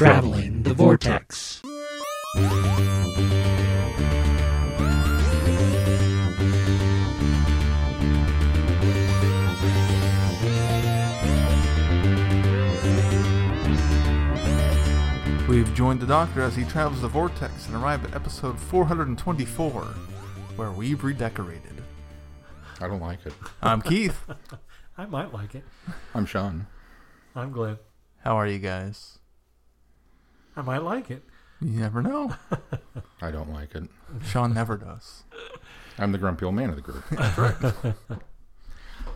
Traveling the Vortex. We've joined the Doctor as he travels the vortex and arrive at episode 424, where we've redecorated. I don't like it. I'm Keith. I might like it. I'm Sean. I'm Glenn. How are you guys? I might like it. You never know. I don't like it. Sean never does. I'm the grumpy old man of the group. That's right.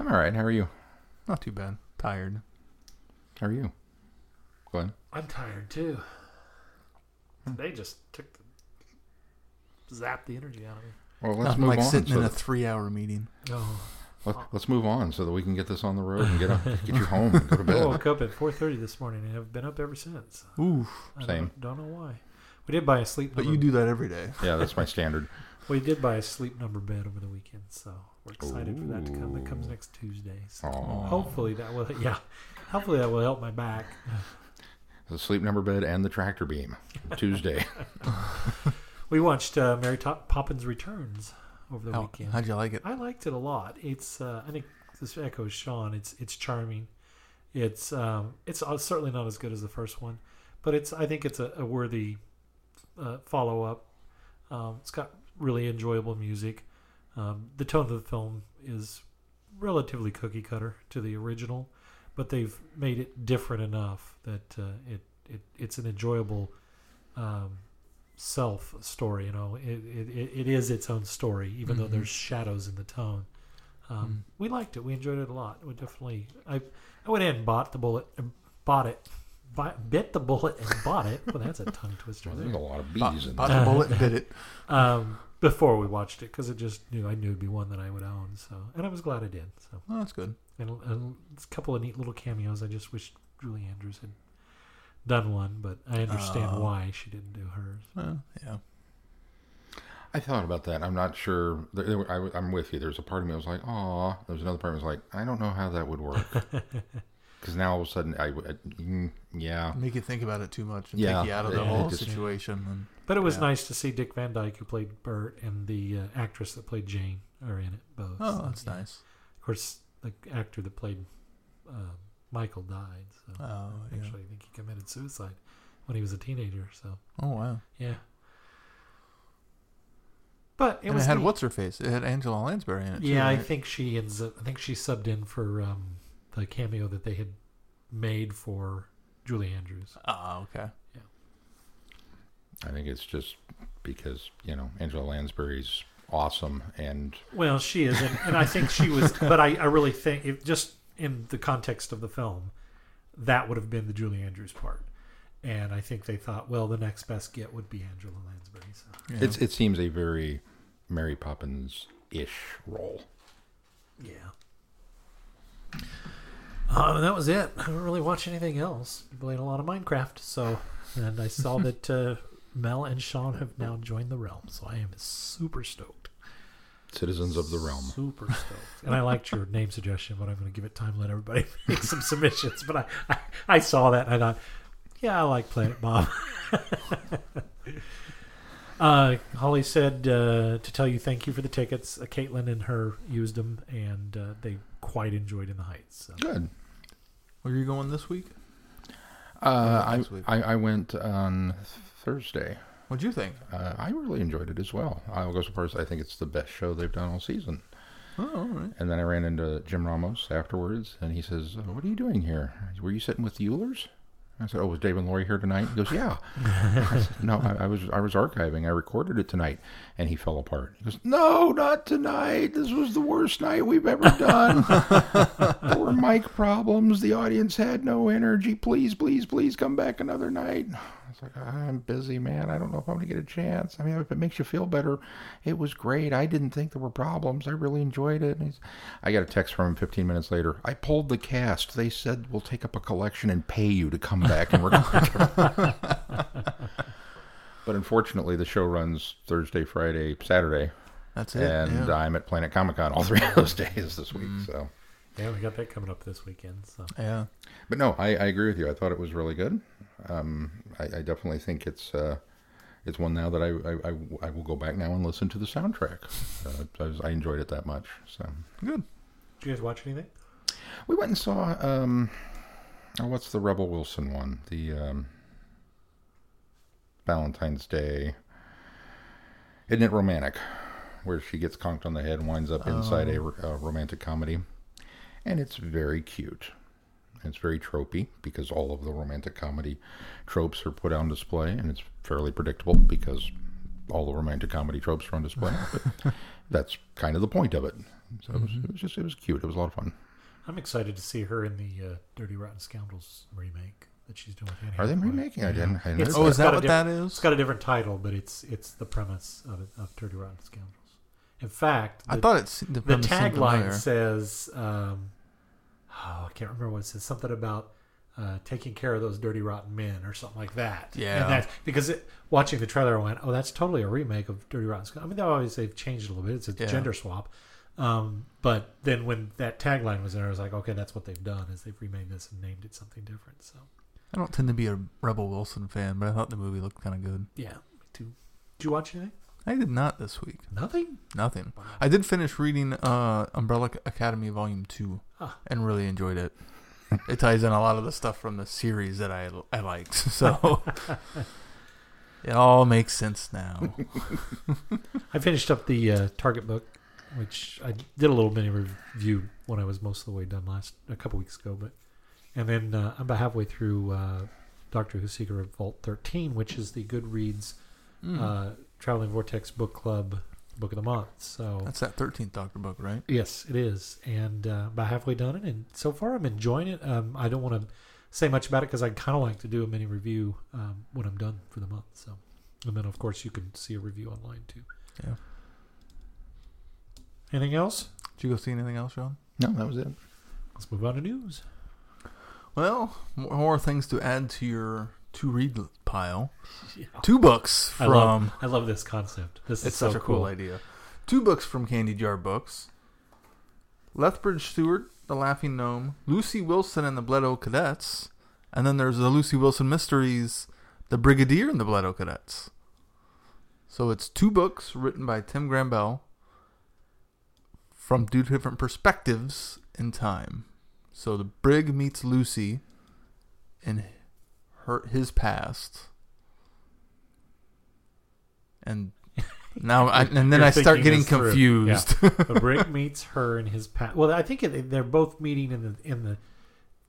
I'm all right. How are you? Not too bad. Tired. How are you, Glenn? I'm tired too. Hmm. They just took the zap the energy out of me. Well, let's Nothing move like on. sitting so in a that- three-hour meeting. Oh, let, us move on so that we can get this on the road and get up, get you home and go to bed. I woke up at 4:30 this morning and have been up ever since. Oof. I Same. Don't, don't know why. We did buy a sleep. But number, you do that every day. Yeah, that's my standard. We did buy a sleep number bed over the weekend, so we're excited for that to come. That comes next Tuesday. So Aw. hopefully that will. Yeah, hopefully that will help my back. The sleep number bed and the tractor beam. Tuesday. We watched uh, Mary Top- Poppins Returns over the How, weekend. how'd you like it? I liked it a lot. It's uh, I think this echoes Sean. It's it's charming. It's um, it's uh, certainly not as good as the first one, but it's I think it's a, a worthy uh, follow up. Um, it's got really enjoyable music. Um, the tone of the film is relatively cookie cutter to the original, but they've made it different enough that uh, it, it it's an enjoyable um, self story. You know, it, it, it- it is its own story, even though Mhm. there's shadows in the tone. Um, We liked it. We enjoyed it a lot. We definitely. I I went in and bought the bullet, and bought it, buy, bit the bullet and bought it. Well, that's a tongue twister. Well, there. there's a lot of Bought, bees in bought there. the bullet and bit it. um, before we watched it because it just knew I knew it'd be one that I would own. So, and I was glad I did. So, Oh, that's good. and, and a couple of neat little cameos. I just wish Julie Andrews had done one, but I understand Oh. why she didn't do hers. Well, yeah. I thought about that. I'm not sure. There, there, were- I, am with you. There's a part of me that was like, "Aw." There was another part of me that was like, "I don't know how that would work." Because now all of a sudden, I, I mm, yeah, Make you think about it too much and Yeah, take you out of the it- whole just- situation. And But it was Yeah. nice to see Dick Van Dyke, who played Bert, and the uh, actress that played Jane are in it both. oh, So, that's yeah. nice. Of course, the actor that played uh, Michael died. So Oh, yeah. actually, I think he committed suicide when he was a teenager. So Oh, wow. yeah. But it and was it had neat. what's her face? It had Angela Lansbury in it. Too, Yeah, I think she ends. Up, I think she subbed in for um, the cameo that they had made for Julie Andrews. Oh, okay. Yeah. I think it's just because you know Angela Lansbury's awesome, and Well, she is, and, and I think she was. but I, I really think, if, just in the context of the film, that would have been the Julie Andrews part. And I think they thought, well, the next best get would be Angela Lansbury. So. Yeah. it's it seems a very Mary Poppins ish role. Yeah. Uh, that was it. I didn't really watch anything else. I Played a lot of Minecraft, so and I saw that uh, Mel and Sean have now joined the realm, so I am super stoked. Citizens of the realm. Super stoked. And I liked your name suggestion, but I'm going to give it time. Let everybody make some submissions. But I, I, I saw that and I thought, yeah, I like Planet Bob. uh, Holly said uh, to tell you thank you for the tickets. Uh, Caitlin and her used them, and uh, they quite enjoyed In the Heights. So. Good. Were you going this week? Uh, I, next week? I I went on Thursday. What'd you think? Uh, I really enjoyed it as well. I'll go so far as I think it's the best show they've done all season. Oh, all right. And then I ran into Jim Ramos afterwards, and he says, "Uh, "What are you doing here? Were you sitting with the Eulers?" I said, "Oh, was Dave and Lori here tonight?" He goes, "Yeah." I said, "No, I, I was I was archiving. I recorded it tonight." And he fell apart. He goes, "No, not tonight. This was the worst night we've ever done. there were mic problems. The audience had no energy. Please, please, please come back another night." Was like, "I'm busy, man. I don't know if I'm going to get a chance. I mean, if it makes you feel better, it was great. I didn't think there were problems. I really enjoyed it." And he's, I got a text from him 15 minutes later. I pulled the cast. They said we'll take up a collection and pay you to come back and record. but unfortunately, the show runs Thursday, Friday, Saturday, That's it. and yeah. I'm at Planet Comic Con all three of those days this week. Mm-hmm. So Yeah, we got that coming up this weekend. So Yeah. But no, I, I agree with you. I thought it was really good. Um, I, I definitely think it's uh, it's one now that I, I, I, I will go back now and listen to the soundtrack. Uh, I, was, I enjoyed it that much. So Good. did you guys watch anything? we went and saw um, oh, what's the Rebel Wilson one? The um, Valentine's Day. Isn't it romantic? Where she gets conked on the head and winds up inside a, a romantic comedy, and it's very cute. It's very tropey because all of the romantic comedy tropes are put on display, and it's fairly predictable because all the romantic comedy tropes are on display. but that's kind of the point of it. So it, was, it was just it was cute. It was a lot of fun. I'm excited to see her in the uh, Dirty Rotten Scoundrels remake that she's doing. With Anne Are they Hathaway. remaking? I didn't. I didn't Oh, is that what that is? It's got a different title, but it's it's the premise of of Dirty Rotten Scoundrels. In fact, I thought it's the, the tagline says, um, "Oh, I can't remember what it says. Something about uh, taking care of those dirty, rotten men, or something like that." Yeah. and that's because it, watching the trailer, I went, "Oh, that's totally a remake of Dirty Rotten." Scoundrels." I mean, they always they've changed it a little bit. It's a Yeah. gender swap. Um, but then when that tagline was there, I was like, "Okay, that's what they've done is they've remade this and named it something different." So I don't tend to be a Rebel Wilson fan, but I thought the movie looked kind of good. yeah, me too. Did you watch anything? I did not this week. Nothing. Nothing. I did finish reading uh, Umbrella Academy Volume 2 Ah. and really enjoyed it. it ties in a lot of the stuff from the series that I, I liked. So it all makes sense now. I finished up the uh, Target book, which I did a little mini review when I was most of the way done last a couple weeks ago. But and then uh, I'm about halfway through uh, Doctor Who: Secret of Vault 13, which is the Goodreads Mm. uh, Traveling Vortex Book Club Book of the Month. So That's that 13th Doctor book, right? yes, it is, and uh, about halfway done it, and so far I'm enjoying it. Um, I don't want to say much about it because I kind of like to do a mini review um, when I'm done for the month. So, and then of course you can see a review online too. Yeah. Anything else? Did you go see anything else, Sean? No, that was it. Let's move on to news. Well, more, more things to add to your to read pile. Two books I from. love, I love this concept. This is It's so such a cool, cool. idea. Two books from Candy Jar Books. Lethbridge Stewart, The Laughing Gnome, Lucy Wilson and the Bledoe Cadets, and then there's the Lucy Wilson Mysteries, The Brigadier and the Bledoe Cadets. So it's two books written by Tim Gambrell from two different perspectives in time. So the Brig meets Lucy in her his past. And now I, and then You're I start getting confused. the Brig meets her in his past. Well, I think they're both meeting in the in the.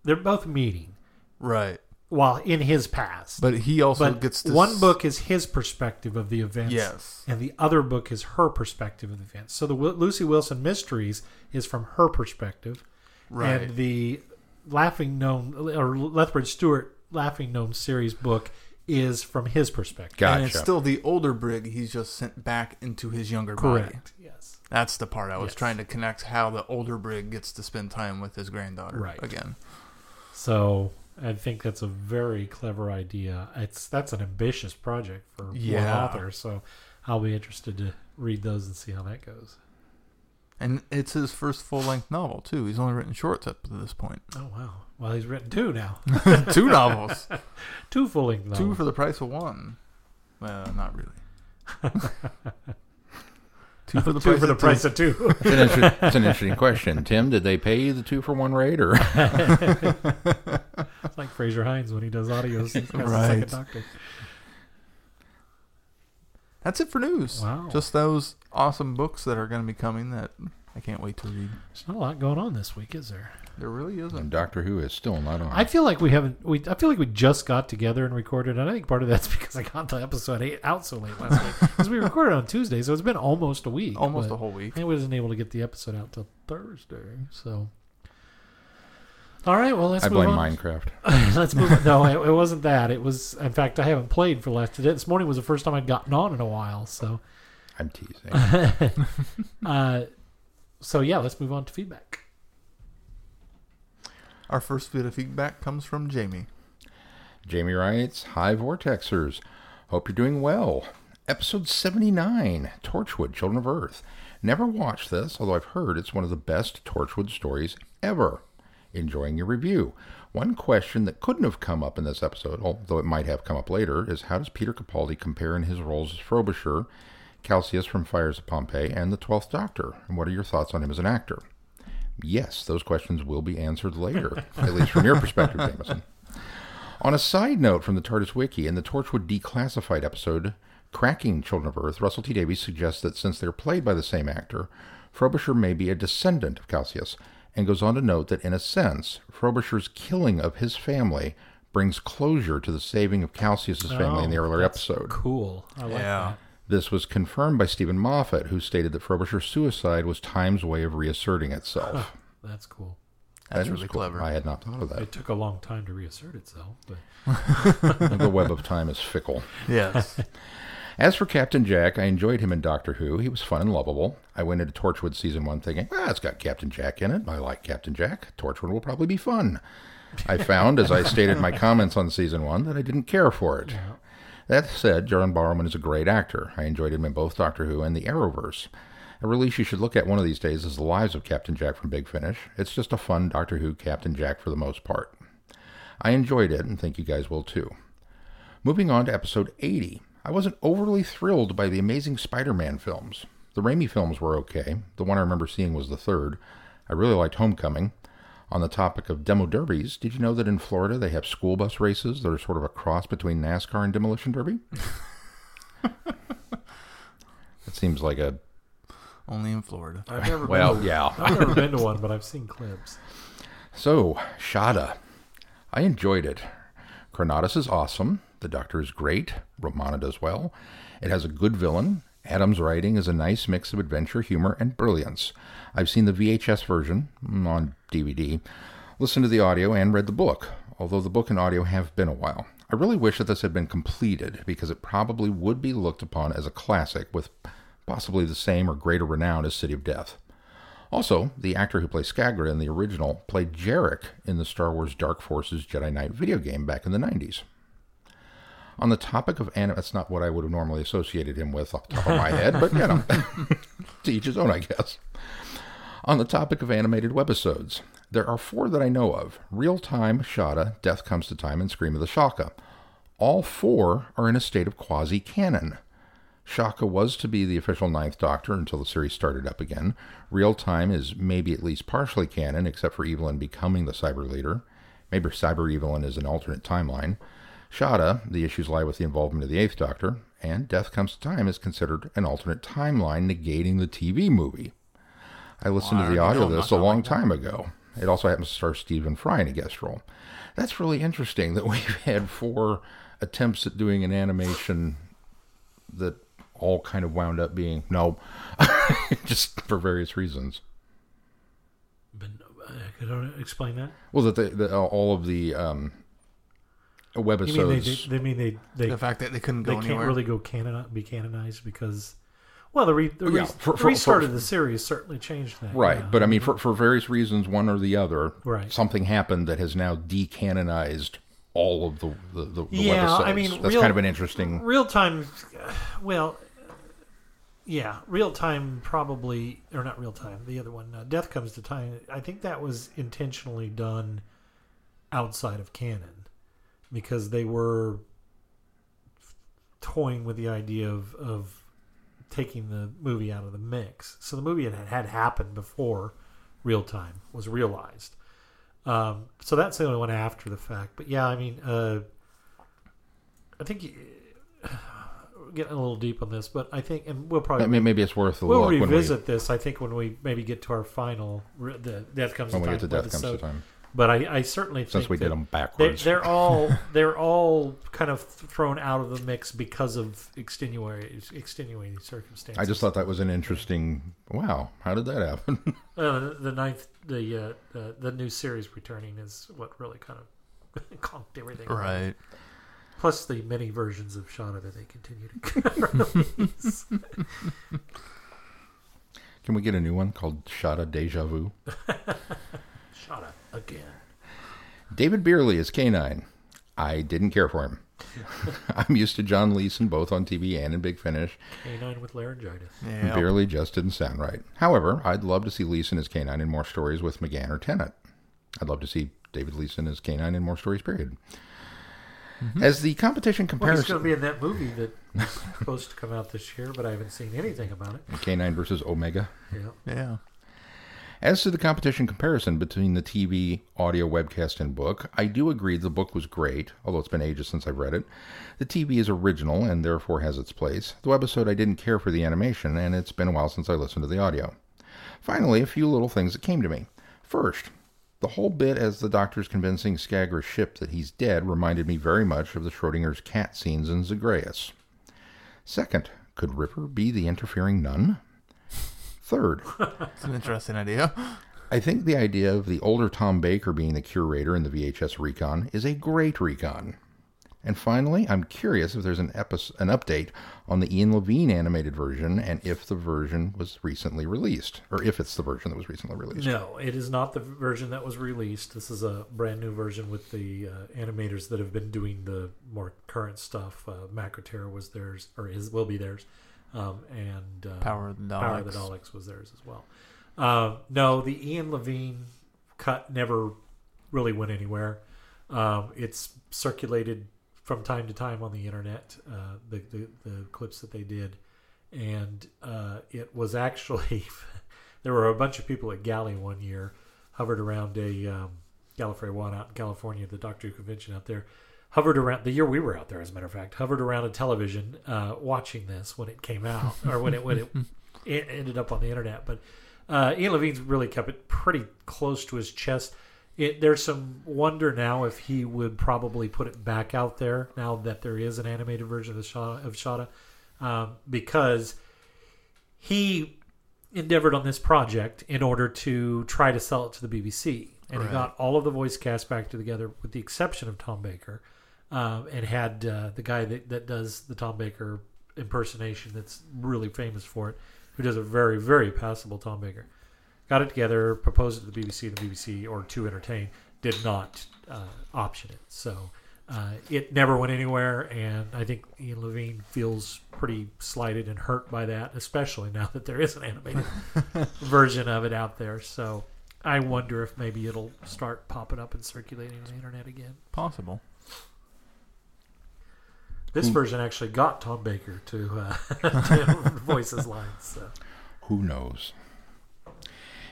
They're both meeting right. while in his past. But he also But gets to one s- book is his perspective of the events. Yes. And the other book is her perspective of the events. So the Wi- Lucy Wilson Mysteries is from her perspective. Right. And the Laughing Gnome or Lethbridge Stewart Laughing Gnome series book is from his perspective. Gotcha. And it's still the older Brig. He's just sent back into his younger body. Yes. That's the part I was Yes. trying to connect how the older Brig gets to spend time with his granddaughter Right. again. So I think that's a very clever idea. It's that's an ambitious project for one author. So I'll be interested to read those and see how that goes. And it's his first full length novel too. He's only written shorts up to this point. Oh wow! Well, he's written two now, Two novels. two full length novels. Two for the price of one. Well, not really. Two for the two price for the of price two. of two. It's an, inter- it's an interesting question. Tim, did they pay you the two for one rate or? It's like Frazer Hines when he does audios as the Right. second Doctor. That's it for news. Wow. Just those awesome books that are going to be coming that I can't wait to read. There's not a lot going on this week, is there? There really isn't. Doctor Who is still not on. I feel like we haven't. We I feel like we just got together and recorded, and I think part of that's because I got the episode eight out so late last week because we recorded on Tuesday, so it's been almost a week. Almost a whole week. I wasn't able to get the episode out till Thursday, so. All right, well let's I move blame on. Minecraft. let's move. On. No, it, it wasn't that. It was, in fact, I haven't played for the last today. This morning was the first time I'd gotten on in a while. So, I'm teasing. uh, so yeah, let's move on to feedback. Our first bit of feedback comes from Jamie. Jamie writes, Hi Vortexers. Hope you're doing well. Episode 79, Torchwood, Children of Earth. Never watched this, although I've heard it's one of the best Torchwood stories ever. Enjoying your review. One question that couldn't have come up in this episode, although it might have come up later, is how does Peter Capaldi compare in his roles as Frobisher, Caecilius from Fires of Pompeii, and the Twelfth Doctor? And what are your thoughts on him as an actor? Yes, those questions will be answered later, at least from your perspective, Jameson. On a side note from the TARDIS Wiki, in the Torchwood Declassified episode, Cracking Children of Earth, Russell T Davies suggests that since they're played by the same actor, Frobisher may be a descendant of Caecilius, and goes on to note that in a sense, Frobisher's killing of his family brings closure to the saving of Caecilius's family in the Oh, earlier that's episode. Cool. I like Yeah. This was confirmed by Steven Moffat, who stated that Frobisher's suicide was time's way of reasserting itself. that. That's cool. That's That is really cool. clever. I had not thought of that. It took a long time to reassert itself, but the web of time is fickle. Yes. As for Captain Jack, I enjoyed him in Doctor Who. He was fun and lovable. I went into Torchwood season one thinking, ah, it's got Captain Jack in it. I like Captain Jack. Torchwood will probably be fun. I found, as I stated in my comments on season one, that I didn't care for it. That said, John Barrowman is a great actor. I enjoyed him in both Doctor Who and the Arrowverse. A release you should look at one of these days is The Lives of Captain Jack from Big Finish. It's just a fun Doctor Who Captain Jack for the most part. I enjoyed it and think you guys will too. Moving on to episode 80. I wasn't overly thrilled by the amazing Spider Man films. The Raimi films were okay. The one I remember seeing was the third. I really liked Homecoming. On the topic of demo derbies, did you know that in Florida they have school bus races that are sort of a cross between NASCAR and Demolition Derby? that seems like a. Only in Florida. I've never Well, been to, yeah. I've never been to one, but I've seen clips. So, Shada. I enjoyed it. Chronotis is awesome. The Doctor is great. Romana does well. It has a good villain. Adam's writing is a nice mix of adventure, humor, and brilliance. I've seen the VHS version on DVD, listened to the audio, and read the book, although the book and audio have been a while. I really wish that this had been completed because it probably would be looked upon as a classic with possibly the same or greater renown as City of Death. Also, the actor who plays Skagra in the original played Jerec in the Star Wars Dark Forces Jedi Knight video game back in the 90s. On the topic of anime, that's not what I would have normally associated him with off the top of my head, but you know, to each his own, I guess. On the topic of animated webisodes, there are four that I know of Real Time, Shada, Death Comes to Time, and Scream of the Shalka. All four are in a state of quasi canon. Shalka was to be the official Ninth Doctor until the series started up again. Real Time is maybe at least partially canon, except for Evelyn becoming the Cyber Leader. Maybe Cyber Evelyn is an alternate timeline. Shada, the issues lie with the involvement of the Eighth Doctor, and Death Comes to Time is considered an alternate timeline negating the TV movie. I listened Well, I to the audio of this a long like time ago. It also happens to star Stephen Fry in a guest role. That's really interesting that we've had four attempts at doing an animation that all kind of wound up being no, just for various reasons. But uh, could I explain that? Well, that the, the, all of the um, You mean they, they, they mean they they, The fact that they couldn't go they go can't really go canon be canonized because well the, re, the, re, Yeah, for- the for- restart for- of the series certainly changed that Right, yeah. but I mean, for, for various reasons, one or the other, Right. something happened that has now decanonized all of the the, the, the Yeah, webisodes. I mean, that's real- kind of an interesting. real time well yeah real time probably or not real time the other one uh, death comes to time i think that was intentionally done outside of canon because they were toying with the idea of of taking the movie out of the mix so the movie had had happened before real time was realized um, so that's the only one after the fact but yeah i mean uh, i think we're getting a little deep on this, but I think, and we'll probably I mean, maybe it's worth a we'll look when we, revisit this. I think when we maybe get to our final, the death comes when to we time get to death comes episode. to time. But I, I certainly think Since we that did them backwards. they're all they're all kind of thrown out of the mix because of extenuating extenuating circumstances. I just thought that was an interesting. Wow, how did that happen? uh, the ninth the uh, the the new series returning is what really kind of conked everything. up. Right. Plus the many versions of Shada that they continue to release. Can we get a new one called Shada Deja Vu? Shada again. David Brierley is K9. I didn't care for him. I'm used to John Leeson both on TV and in Big Finish. K9 with laryngitis. Yeah. Barely just didn't sound right. However, I'd love to see Leeson as K9 in more stories with McGann or Tennant. I'd love to see David Leeson as K9 in more stories, period. Mm-hmm. As the competition Well, he's going to be in that movie that's supposed to come out this year, but I haven't seen anything about it. K9 versus Omega. Yeah. Yeah. As to the competition comparison between the TV, audio, webcast, and book, I do agree the book was great, although it's been ages since I've read it. The TV is original and therefore has its place. The webisode, I didn't care for the animation, and it's been a while since I listened to the audio. Finally, a few little things that came to me. First, the whole bit as the doctor's convincing Skagra's ship that he's dead reminded me very much of the Schrodinger's cat scenes in Zagreus. Second, could Ripper be the interfering nun? Third, It's an interesting idea. I think the idea of the older Tom Baker being the curator in the VHS recon is a great recon. And finally, I'm curious if there's an, epi- an update on the Ian Levine animated version and if the version was recently released, or if it's the version that was recently released. No, it is not the version that was released. This is a brand new version with the uh, animators that have been doing the more current stuff. Uh, Macra Terror was theirs, or is will be theirs, um, and uh, Power of the Daleks. Power of the Daleks was theirs as well. Uh, no, the Ian Levine cut never really went anywhere. Um, it's circulated from time to time on the internet, uh, the, the the clips that they did, and uh, it was actually there were a bunch of people at Galley one year hovered around a um, Gallifrey One out in California, the Doctor Who convention out there. Hovered around the year we were out there, as a matter of fact. Hovered around a television, uh, watching this when it came out, or when it when it, it ended up on the internet. But uh, Ian Levine's really kept it pretty close to his chest. It, there's some wonder now if he would probably put it back out there now that there is an animated version of the Shada, of Shada um, because he endeavored on this project in order to try to sell it to the BBC, and he got all of the voice cast back together, with the exception of Tom Baker, um, and had uh, the guy that, that does the Tom Baker impersonation that's really famous for it, who does a very very passable Tom Baker. Got it together, proposed it to the BBC, and the BBC or to entertain did not uh, option it. So uh, it never went anywhere, and I think Ian Levine feels pretty slighted and hurt by that, especially now that there is an animated version of it out there. So I wonder if maybe it'll start popping up and circulating on the internet again. Possible. This Hmm. version actually got Tom Baker to, uh, to voice his lines. So. Who knows?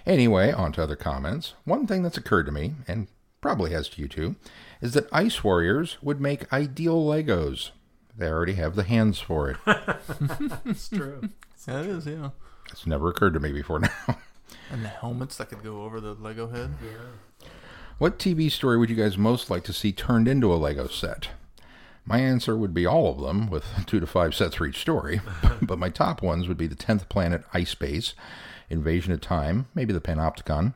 Anyway, on to other comments. One thing that's occurred to me, and probably has to you too, is that Ice Warriors would make ideal Legos. They already have the hands for it. That's true. Yeah, it is, yeah. It's never occurred to me before now. And the helmets that could go over the Lego head. yeah. What TV story would you guys most like to see turned into a Lego set? My answer would be all of them, with two to five sets for each story. but my top ones would be the 10th Planet Ice Base, Invasion of Time, maybe the Panopticon,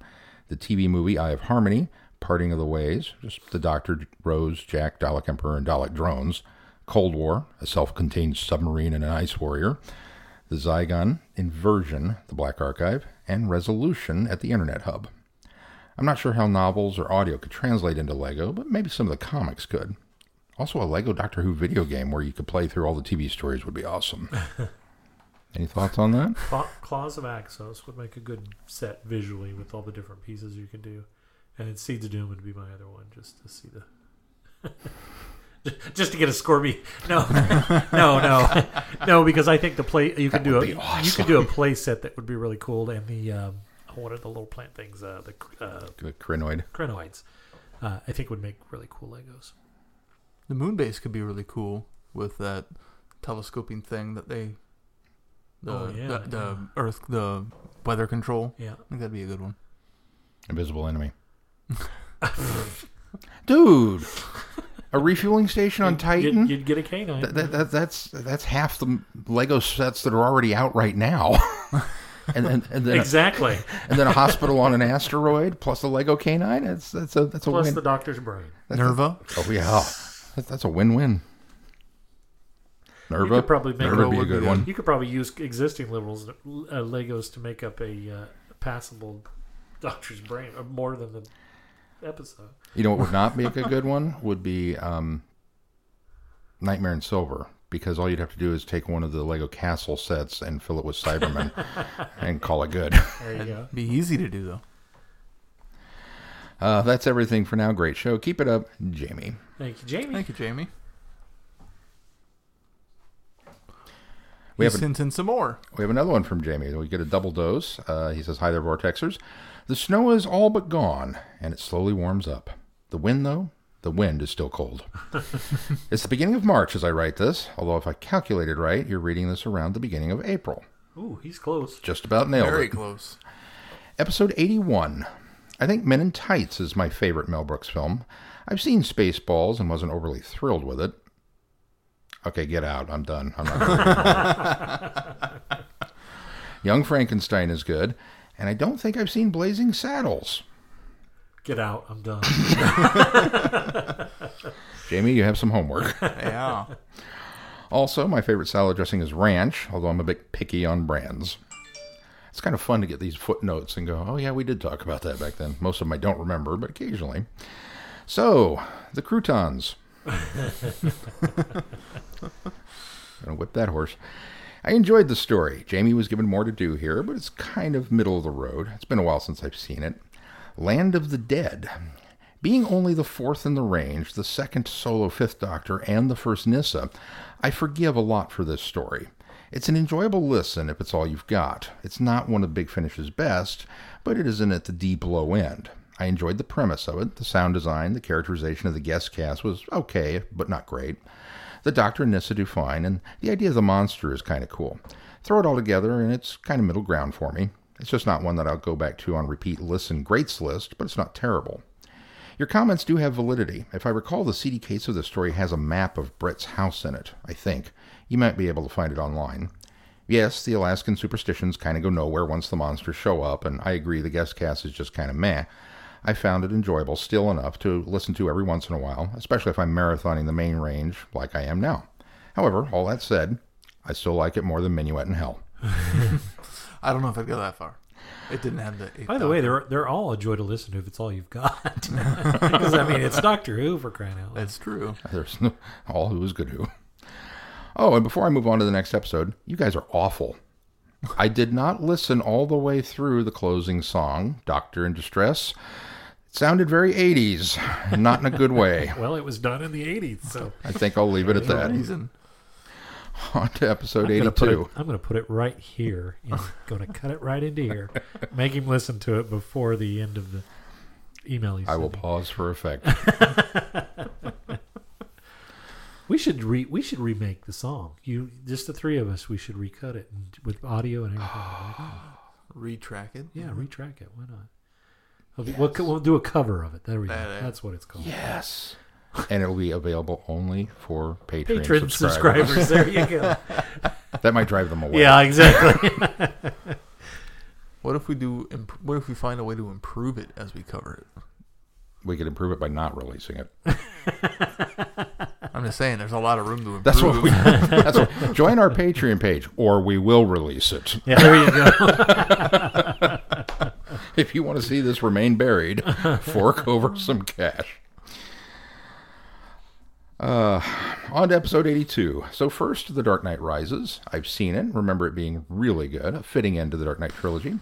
the TV movie Eye of Harmony, Parting of the Ways, just the Doctor, Rose, Jack, Dalek Emperor, and Dalek drones, Cold War, a self contained submarine and an ice warrior, the Zygon, Inversion, the Black Archive, and Resolution at the Internet Hub. I'm not sure how novels or audio could translate into Lego, but maybe some of the comics could. Also, a Lego Doctor Who video game where you could play through all the TV stories would be awesome. Any thoughts on that? Cla- Claws of Axos would make a good set visually with all the different pieces you can do. And then Seeds of Doom would be my other one, just to see the. just to get a Scorby. No, no, no, no, because I think the play you could do a would you could do a play set that would be really cool, and the um, what are the little plant things? Uh, the uh, The Krynoid. Krynoids. Uh, I think would make really cool Legos. The moon base could be really cool with that telescoping thing that they. The, Oh, yeah, the, the yeah. Earth, the weather control. Yeah, I think that'd be a good one. Invisible Enemy. Dude! A refueling station on Titan? You'd, you'd get a K9. That, that, that, that's that's half the Lego sets that are already out right now. and, and, and, then exactly. and then a hospital on an asteroid plus a Lego K9. That's that's a that's a Plus win. the doctor's brain. That's a- Nerva. oh yeah, that's, that's a win-win. You Nerva, could probably make Nerva would be a good good. one. You could probably use existing liberals, uh, Legos to make up a uh, passable Doctor's Brain, or more than the episode. You know what would not make a good one would be um, Nightmare in Silver because all you'd have to do is take one of the Lego Castle sets and fill it with Cybermen and call it good. There you go. Be easy to do though. Uh, that's everything for now. Great show. Keep it up, Jamie. Thank you, Jamie. Thank you, Jamie. We We have a- sent in some more. We have another one from Jamie. We get a double dose. Uh, he says, Hi there, Vortexers. The snow is all but gone, and it slowly warms up. The wind, though, the wind is still cold. it's the beginning of March as I write this, although if I calculated right, you're reading this around the beginning of April. Ooh, he's close. Just about nailed Very it. Very close. Episode 81. I think Men in Tights is my favorite Mel Brooks film. I've seen Spaceballs and wasn't overly thrilled with it. Okay, get out. I'm done. I'm not gonna read it. Young Frankenstein is good, and I don't think I've seen Blazing Saddles. Get out. I'm done. Jamie, you have some homework. Yeah. also, my favorite salad dressing is ranch, although I'm a bit picky on brands. It's kind of fun to get these footnotes and go, oh, yeah, we did talk about that back then. Most of them I don't remember, but occasionally. So, the croutons. Gonna whip that horse. I enjoyed the story. Jamie was given more to do here, but it's kind of middle of the road. It's been a while since I've seen it. Land of the Dead. Being only the fourth in the range, the second solo Fifth Doctor, and the first Nyssa, I forgive a lot for this story. It's an enjoyable listen if it's all you've got. It's not one of Big Finish's best, but it isn't at the deep low end. I enjoyed the premise of it. The sound design, the characterization of the guest cast was okay, but not great. The Doctor and Nyssa do fine, and the idea of the monster is kind of cool. Throw it all together, and it's kind of middle ground for me. It's just not one that I'll go back to on repeat listen greats list, but it's not terrible. Your comments do have validity. If I recall, the CD case of the story has a map of Brett's house in it, I think. You might be able to find it online. Yes, the Alaskan superstitions kind of go nowhere once the monsters show up, and I agree the guest cast is just kind of meh. I found it enjoyable still enough to listen to every once in a while, especially if I'm marathoning the main range like I am now. However, all that said, I still like it more than Minuet in Hell. I don't know if I'd go that far. It didn't have the. By the way, they're they're all a joy to listen to if it's all you've got. Because I mean, it's Doctor Who for crying out loud. that's true. There's no, all who is good who. Oh, and before I move on to the next episode, you guys are awful. I did not listen all the way through the closing song, Doctor in Distress. It sounded very 80s, not in a good way. Well, it was done in the '80s, so I think I'll leave it at that. reason. On to episode I'm gonna, put it, I'm going to put it right here. I'm going to cut it right into here. Make him listen to it before the end of the email. He I will me. pause for effect. We should re we should remake the song. You just the three of us. We should recut it and, with audio and everything. Retrack it. yeah, mm-hmm. retrack it. Why not? We'll, we'll, we'll do a cover of it. There we go. That- uh, That's what it's called. Yes. And it will be available only for Patreon Patron subscribers. subscribers. there you go. That might drive them away. yeah, exactly. What if we do? Imp- what if we find a way to improve it as we cover it? We could improve it by not releasing it. I'm just saying, there's a lot of room to improve. That's what we. That's what, join our Patreon page, or we will release it. yeah, there you go. If you want to see this remain buried, fork over some cash. Uh, on to episode 82. So, first, The Dark Knight Rises. I've seen it, remember it being really good, a fitting end to the Dark Knight trilogy.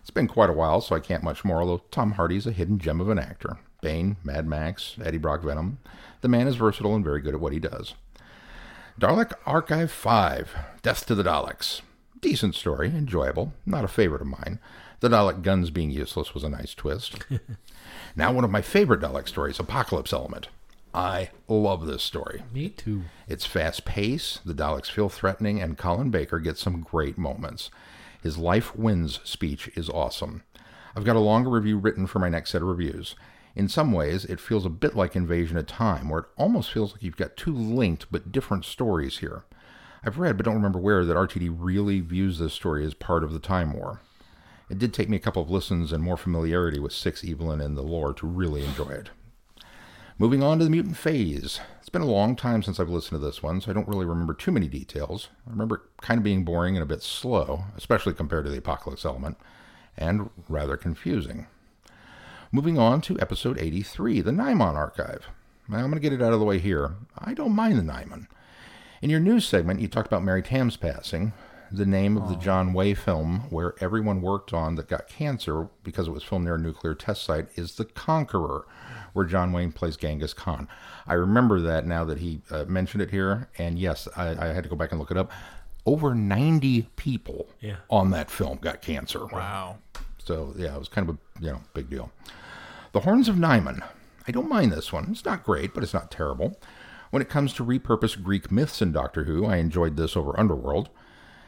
It's been quite a while, so I can't much more, although Tom Hardy's a hidden gem of an actor. Bane, Mad Max, Eddie Brock Venom. The man is versatile and very good at what he does. Dalek Archive 5 Death to the Daleks. Decent story, enjoyable, not a favorite of mine. The Dalek guns being useless was a nice twist. now, one of my favorite Dalek stories, Apocalypse Element. I love this story. Me too. It's fast paced, the Daleks feel threatening, and Colin Baker gets some great moments. His Life Wins speech is awesome. I've got a longer review written for my next set of reviews. In some ways, it feels a bit like Invasion of Time, where it almost feels like you've got two linked but different stories here. I've read, but don't remember where, that RTD really views this story as part of the Time War. It did take me a couple of listens and more familiarity with Six Evelyn and the lore to really enjoy it. Moving on to the mutant phase. It's been a long time since I've listened to this one, so I don't really remember too many details. I remember it kind of being boring and a bit slow, especially compared to the Apocalypse element, and rather confusing. Moving on to episode 83, the Nimon Archive. Well, I'm going to get it out of the way here. I don't mind the Nimon. In your news segment, you talked about Mary Tamm's passing, the name of the John Wayne film where everyone worked on that got cancer because it was filmed near a nuclear test site is The Conqueror, where John Wayne plays Genghis Khan. I remember that now that he uh, mentioned it here, and yes, I, I had to go back and look it up. Over 90 people Yeah. on that film got cancer. Wow. So yeah, it was kind of a you know big deal. The Horns of Nimon. I don't mind this one. It's not great, but it's not terrible. When it comes to repurposed Greek myths in Doctor Who, I enjoyed this over Underworld.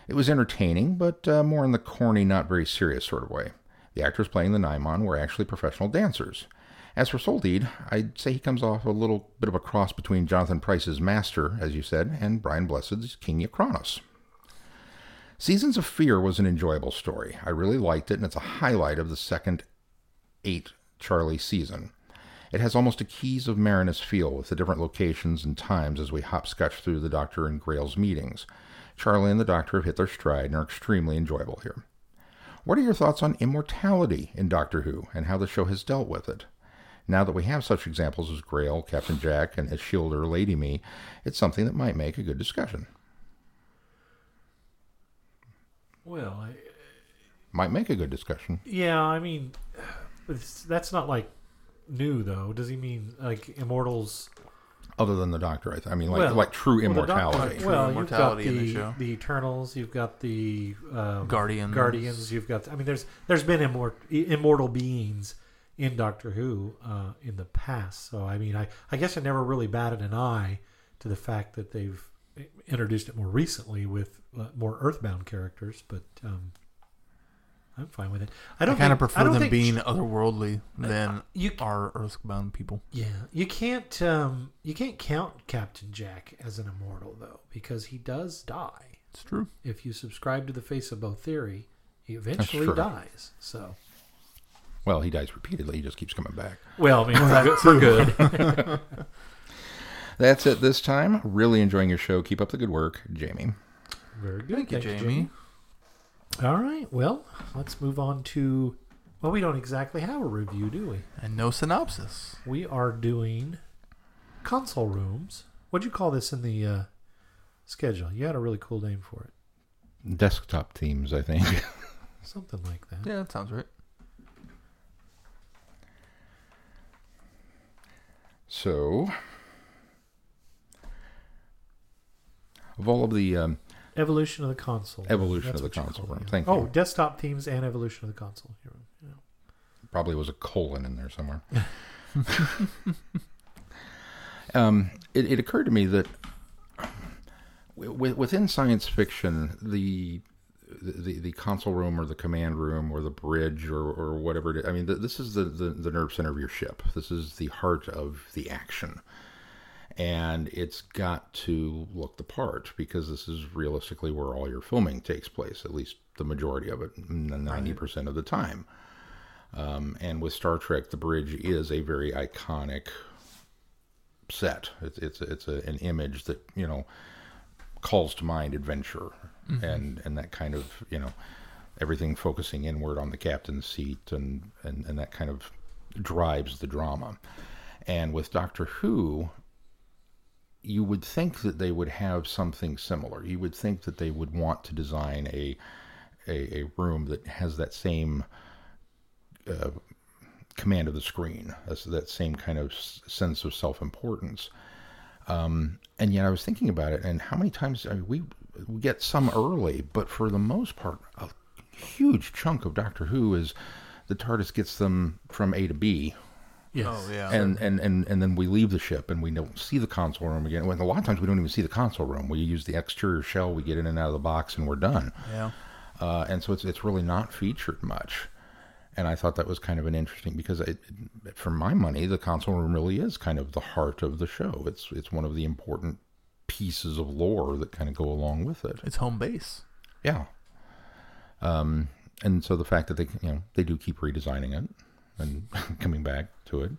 It was entertaining, but uh, more in the corny, not very serious sort of way. The actors playing the Nimon were actually professional dancers. As for Soldeed, I'd say he comes off a little bit of a cross between Jonathan Pryce's Master, as you said, and Brian Blessed's King Yrcanos. Seasons of Fear was an enjoyable story. I really liked it, and it's a highlight of the second eight Charlie season. It has almost a Keys of Marinus feel with the different locations and times as we hopscotch through the Doctor and Grayle's meetings. Charlie and the Doctor have hit their stride and are extremely enjoyable here. What are your thoughts on immortality in Doctor Who and how the show has dealt with it? Now that we have such examples as Grail, Captain Jack, and Ashildr Lady Me, it's something that might make a good discussion. Well, I, Might make a good discussion. yeah, I mean, that's not like new though. Does he mean like immortals? Other than the Doctor, I, th- I mean, like Well, like true well, the doc- immortality. True well, immortality you've the got show. the, the Eternals. You've got the um, Guardians. Guardians. You've got. I mean, there's there's been immort- immortal beings in Doctor Who uh, in the past. So I mean, I I guess I never really batted an eye to the fact that they've introduced it more recently with uh, more Earthbound characters. But um, I'm fine with it. I I don't kind of prefer them think- being otherworldly than Uh, you our Earthbound people. Yeah, you can't um, you can't count Captain Jack as an immortal though, because he does die. It's true. If you subscribe to the face of Boe theory, he eventually dies. So, Well, he dies repeatedly. He just keeps coming back. well, I mean, for good. For good. That's it this time. Really enjoying your show. Keep up the good work, Jamie. Very good. Thank you, Thanks, Jamie. All right. Well, let's move on to. Well, we don't exactly have a review, do we? And no synopsis. We are doing console rooms. What'd you call this in the uh, schedule? You had a really cool name for it. Desktop themes, I think. Something like that. Yeah, that sounds right. so, of all of the um, Evolution of the console. evolution That's of the console room, thank oh, you. desktop themes and evolution of the console. Yeah. Probably was a colon in there somewhere. um, it, it occurred to me that w- within science fiction, the the, the console room or the command room or the bridge or, or whatever it is. I mean, th- this is the, the, the nerve center of your ship. This is the heart of the action. And it's got to look the part because this is realistically where all your filming takes place, at least the majority of it, 90% of the time. Um, and with Star Trek, the bridge is a very iconic set. It's it's it's a, an image that you know calls to mind adventure and and that kind of you know everything focusing inward on the captain's seat and and and that kind of drives the drama. And with Doctor Who, you would think that they would have something similar. You would think that they would want to design a a, a room that has that same uh, command of the screen, that same kind of sense of self importance. Um, and yet, I was thinking about it, and how many times I mean, we we get some early, but for the most part, a huge chunk of Doctor Who is the TARDIS gets them from A to B, Yes. Oh yeah. and, and, and, and then we leave the ship and we don't see the console room again. A lot of times we don't even see the console room. We use the exterior shell, we get in and out of the box, and we're done. yeah. Uh, and so it's it's really not featured much. And I thought that was kind of an interesting because it, for my money, the console room really is kind of the heart of the show. It's it's one of the important pieces of lore that kind of go along with it. It's home base. Yeah. Um, and so the fact that they you know they do keep redesigning it and coming back to it.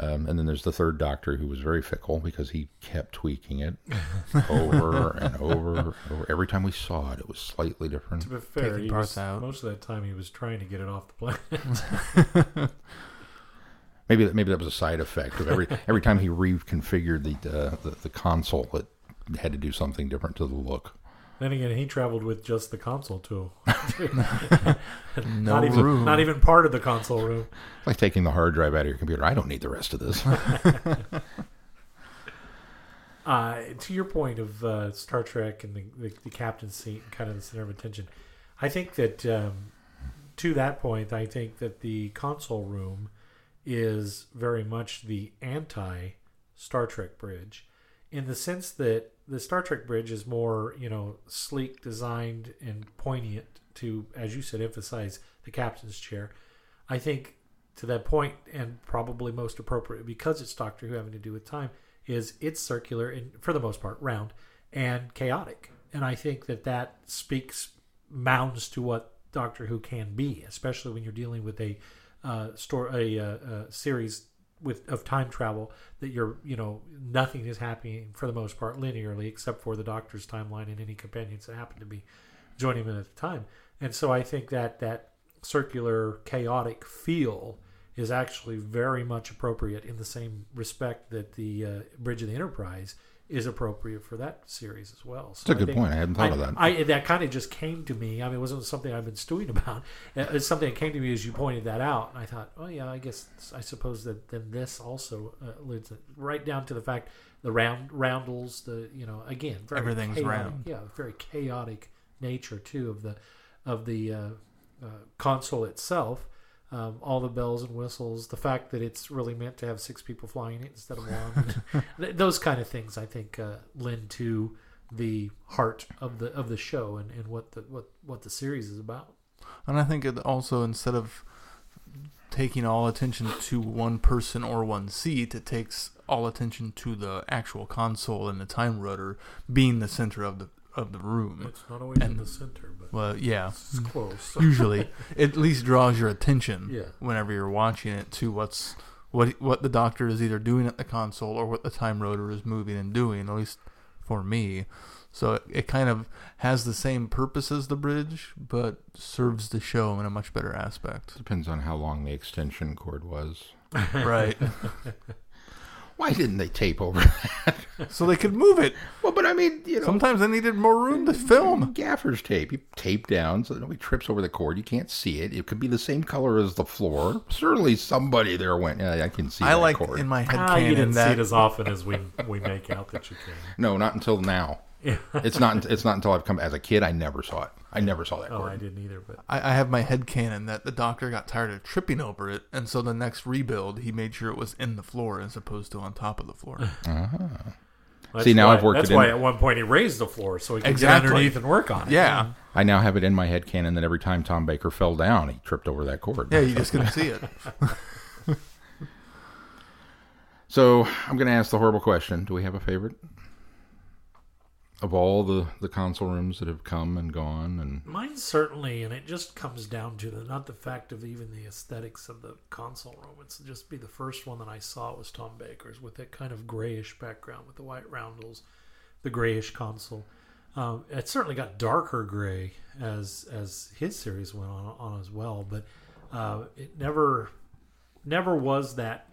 Um, and then there's the third Doctor who was very fickle because he kept tweaking it over and over, over. Every time we saw it, it was slightly different. To be fair, Taking he parts was, out. most of that time he was trying to get it off the planet. Maybe that maybe that was a side effect of every every time he reconfigured the, uh, the the console, it had to do something different to the look. Then again, he traveled with just the console too. No not even room. not even part of the console room. It's like taking the hard drive out of your computer. I don't need the rest of this. Uh, to your point of uh, Star Trek and the, the, the captain's seat and kind of the center of attention, I think that um, to that point, I think that the console room is very much the anti Star Trek bridge in the sense that the Star Trek bridge is more, you know, sleek designed and poignant to, as you said, emphasize the captain's chair. I think to that point, and probably most appropriate because it's Doctor Who having to do with time, is it's circular and for the most part round and chaotic. And I think that that speaks mounds to what Doctor Who can be, especially when you're dealing with a uh, store a, uh uh series with of time travel that you're you know nothing is happening for the most part linearly except for the Doctor's timeline and any companions that happen to be joining him at the time. And so I think that that circular chaotic feel is actually very much appropriate in the same respect that the uh, Bridge of the Enterprise is appropriate for that series as well. So That's a good think- point. I hadn't thought I, of that. I that kind of just came to me. I mean, it wasn't something I've been stewing about. Uh, It's something that came to me as you pointed that out, and I thought, oh yeah, I guess I suppose that then this also uh, alludes it- right down to the fact the round roundels, the you know again very Everything's chaotic, round. Yeah, very chaotic nature too of the of the uh, uh, console itself. Um, all the bells and whistles, the fact that it's really meant to have six people flying it instead of one, those kind of things, I think, uh, lend to the heart of the of the show and, and what the what what the series is about. And I think it also instead of taking all attention to one person or one seat, it takes all attention to the actual console and the time rotor being the center of the of the room. It's not always in the center, but Well, yeah, it's close. usually it at least draws your attention Yeah. whenever you're watching it to what's what what the doctor is either doing at the console or what the time rotor is moving and doing. At least for me. So it, it kind of has the same purpose as the bridge, but serves the show in a much better aspect. Depends on how long the extension cord was. Right. Why didn't they tape over that? so they could move it. well, but I mean, you know, Sometimes they needed more room to film. Gaffer's tape. You tape down so that nobody trips over the cord. You can't see it. It could be the same color as the floor. Certainly, somebody there went. Yeah, I can see. I that like cord. in my head Ah, you didn't see it as often as we we make out that you can. No, not until now. Yeah. It's not. It's not until I've come as a kid. I never saw it. I never saw that Oh, cord. I didn't either, but I, I have my head canon that the doctor got tired of tripping over it, and so the next rebuild he made sure it was in the floor as opposed to on top of the floor. Uh-huh. that's See, now why, I've worked That's it in- why at one point he raised the floor so he could Exactly. get underneath and work on it. yeah, I now have it in my head canon that every time Tom Baker fell down, he tripped over that cord. yeah, you just couldn't see it. So I'm going to ask the horrible question: Do we have a favorite of all the the console rooms that have come and gone? And Mine certainly, and it just comes down to the not the fact of even the aesthetics of the console room. It's just be the first one that I saw was Tom Baker's with that kind of grayish background with the white roundels, the grayish console. Um, it certainly got darker gray as as his series went on on as well, but uh, it never never was that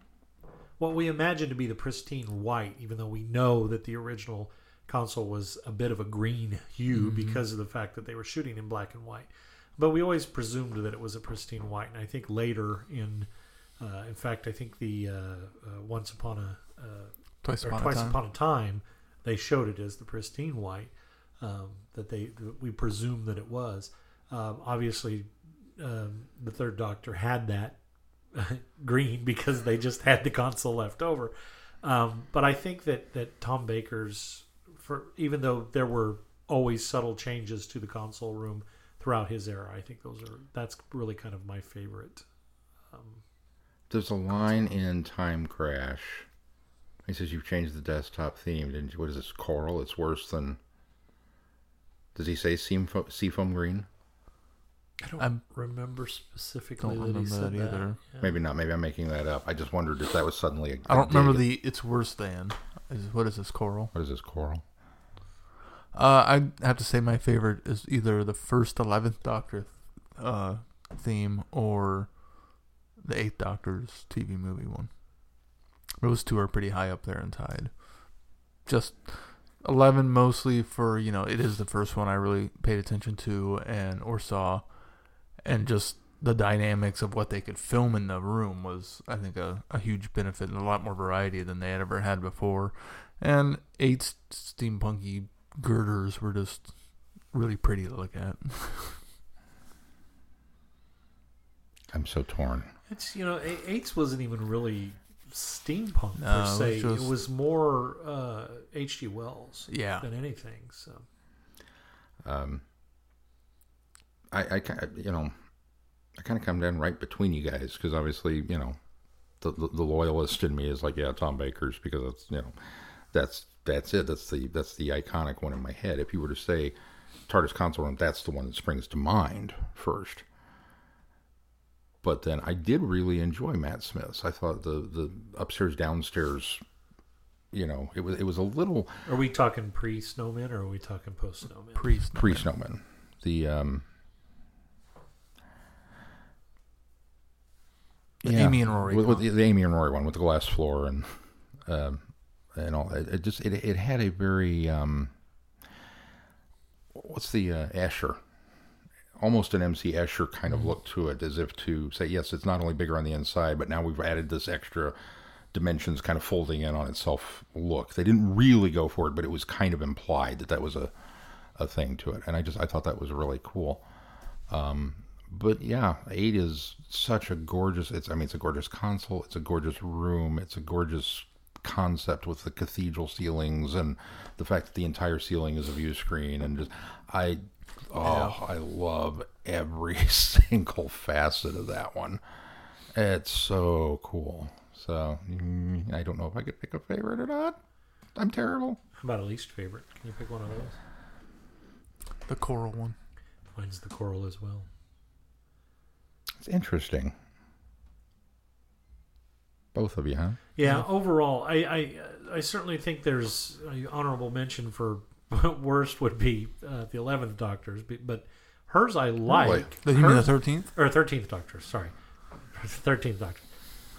what we imagine to be the pristine white, even though we know that the original console was a bit of a green hue because of the fact that they were shooting in black and white. But we always presumed that it was a pristine white, and I think later in, uh, in fact, I think the uh, uh, Once Upon a uh, Twice or upon Twice a time. Upon a Time, they showed it as the pristine white um, that they that we presume that it was. Um, obviously, um, the Third Doctor had that green because they just had the console left over. Um, but I think that that Tom Baker's, for even though there were always subtle changes to the console room throughout his era, I think those are that's really kind of my favorite. Um, there's a line in Time Crash. He says you've changed the desktop theme. Didn't you? What is this? Coral. It's worse than. Does he say seafoam, seafoam green? I don't I'm- remember specifically Don't that he remember said that that. either. Yeah. Maybe not. Maybe I'm making that up. I just wondered if that was suddenly a. I don't dig remember the. It's worse than. Is, what is this coral? What is this coral? Uh, I have to say my favorite is either the first Eleventh Doctor uh, theme or the Eighth Doctor's TV movie one. Those two are pretty high up there and tied. Just eleven mostly for you know it is the first one I really paid attention to and or saw, and just the dynamics of what they could film in the room was I think a, a huge benefit and a lot more variety than they had ever had before. And eight steampunky girders were just really pretty to look at. I'm so torn. It's you know, A- Eights wasn't even really steampunk No, per it was se. just- It was more uh, H.G. Wells yeah. than anything. So Um, I, I kind of, you know, I kind of come down right between you guys because obviously, you know, the, the the loyalist in me is like, yeah, Tom Baker's because that's you know, that's that's it. That's the that's the iconic one in my head. If you were to say TARDIS console room, that's the one that springs to mind first. But then I did really enjoy Matt Smith's. I thought the the upstairs downstairs, you know, it was it was a little are we talking pre Snowman or are we talking post Snowman? Priest. pre Snowman. The um The Amy and Rory with, with one. the, the Amy and Rory one with the glass floor and um and all it, it just it, it had a very um what's the uh, Escher almost an MC Escher kind of look to it as if to say yes it's not only bigger on the inside but now we've added this extra dimensions kind of folding in on itself look they didn't really go for it but it was kind of implied that that was a a thing to it and I just I thought that was really cool um but yeah, eight is such a gorgeous. It's I mean, it's a gorgeous console. It's a gorgeous room. It's a gorgeous concept with the cathedral ceilings and the fact that the entire ceiling is a view screen and just I oh I love every single facet of that one. It's so cool. So mm, I don't know if I could pick a favorite or not. I'm terrible. How about a least favorite? Can you pick one of those? The coral one. Mine's the coral as well. It's interesting. Both of you, huh? Yeah, overall, I, I I certainly think there's an honorable mention for worst would be uh, the eleventh Doctor's, but- but hers I like. The, you mean the thirteenth? or thirteenth Doctor. Sorry, thirteenth Doctor.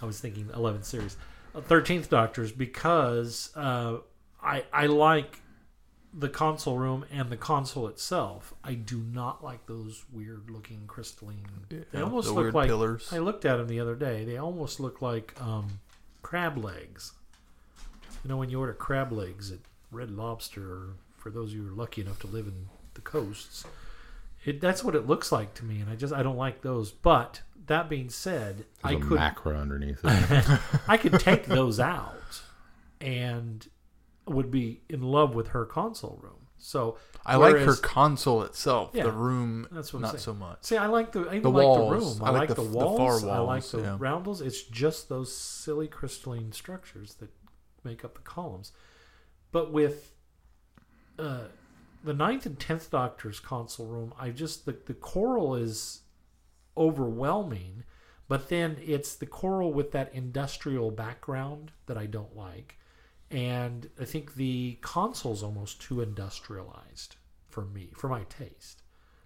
I was thinking eleventh series. Thirteenth Doctor's because uh, I I like the console room and the console itself. I do not like those weird looking crystalline. they almost the look like pillars. I looked at them the other day. They almost look like um, crab legs. You know when you order crab legs at Red Lobster, or for those of you who are lucky enough to live in the coasts, it that's what it looks like to me, and I just I don't like those. But that being said, I There's a could macro underneath it. I could take those out, and would be in love with her console room. So I like her console itself. Yeah, the room, that's what I'm not saying. so much. See, I like the I even The like the walls. room. I I, like the the, f- the far walls. I like the yeah. roundels. It's just those silly crystalline structures that make up the columns. But with uh, the ninth and tenth Doctor's console room, I just the the coral is overwhelming. But then it's the coral with that industrial background that I don't like. And I think the console's almost too industrialized for me, for my taste.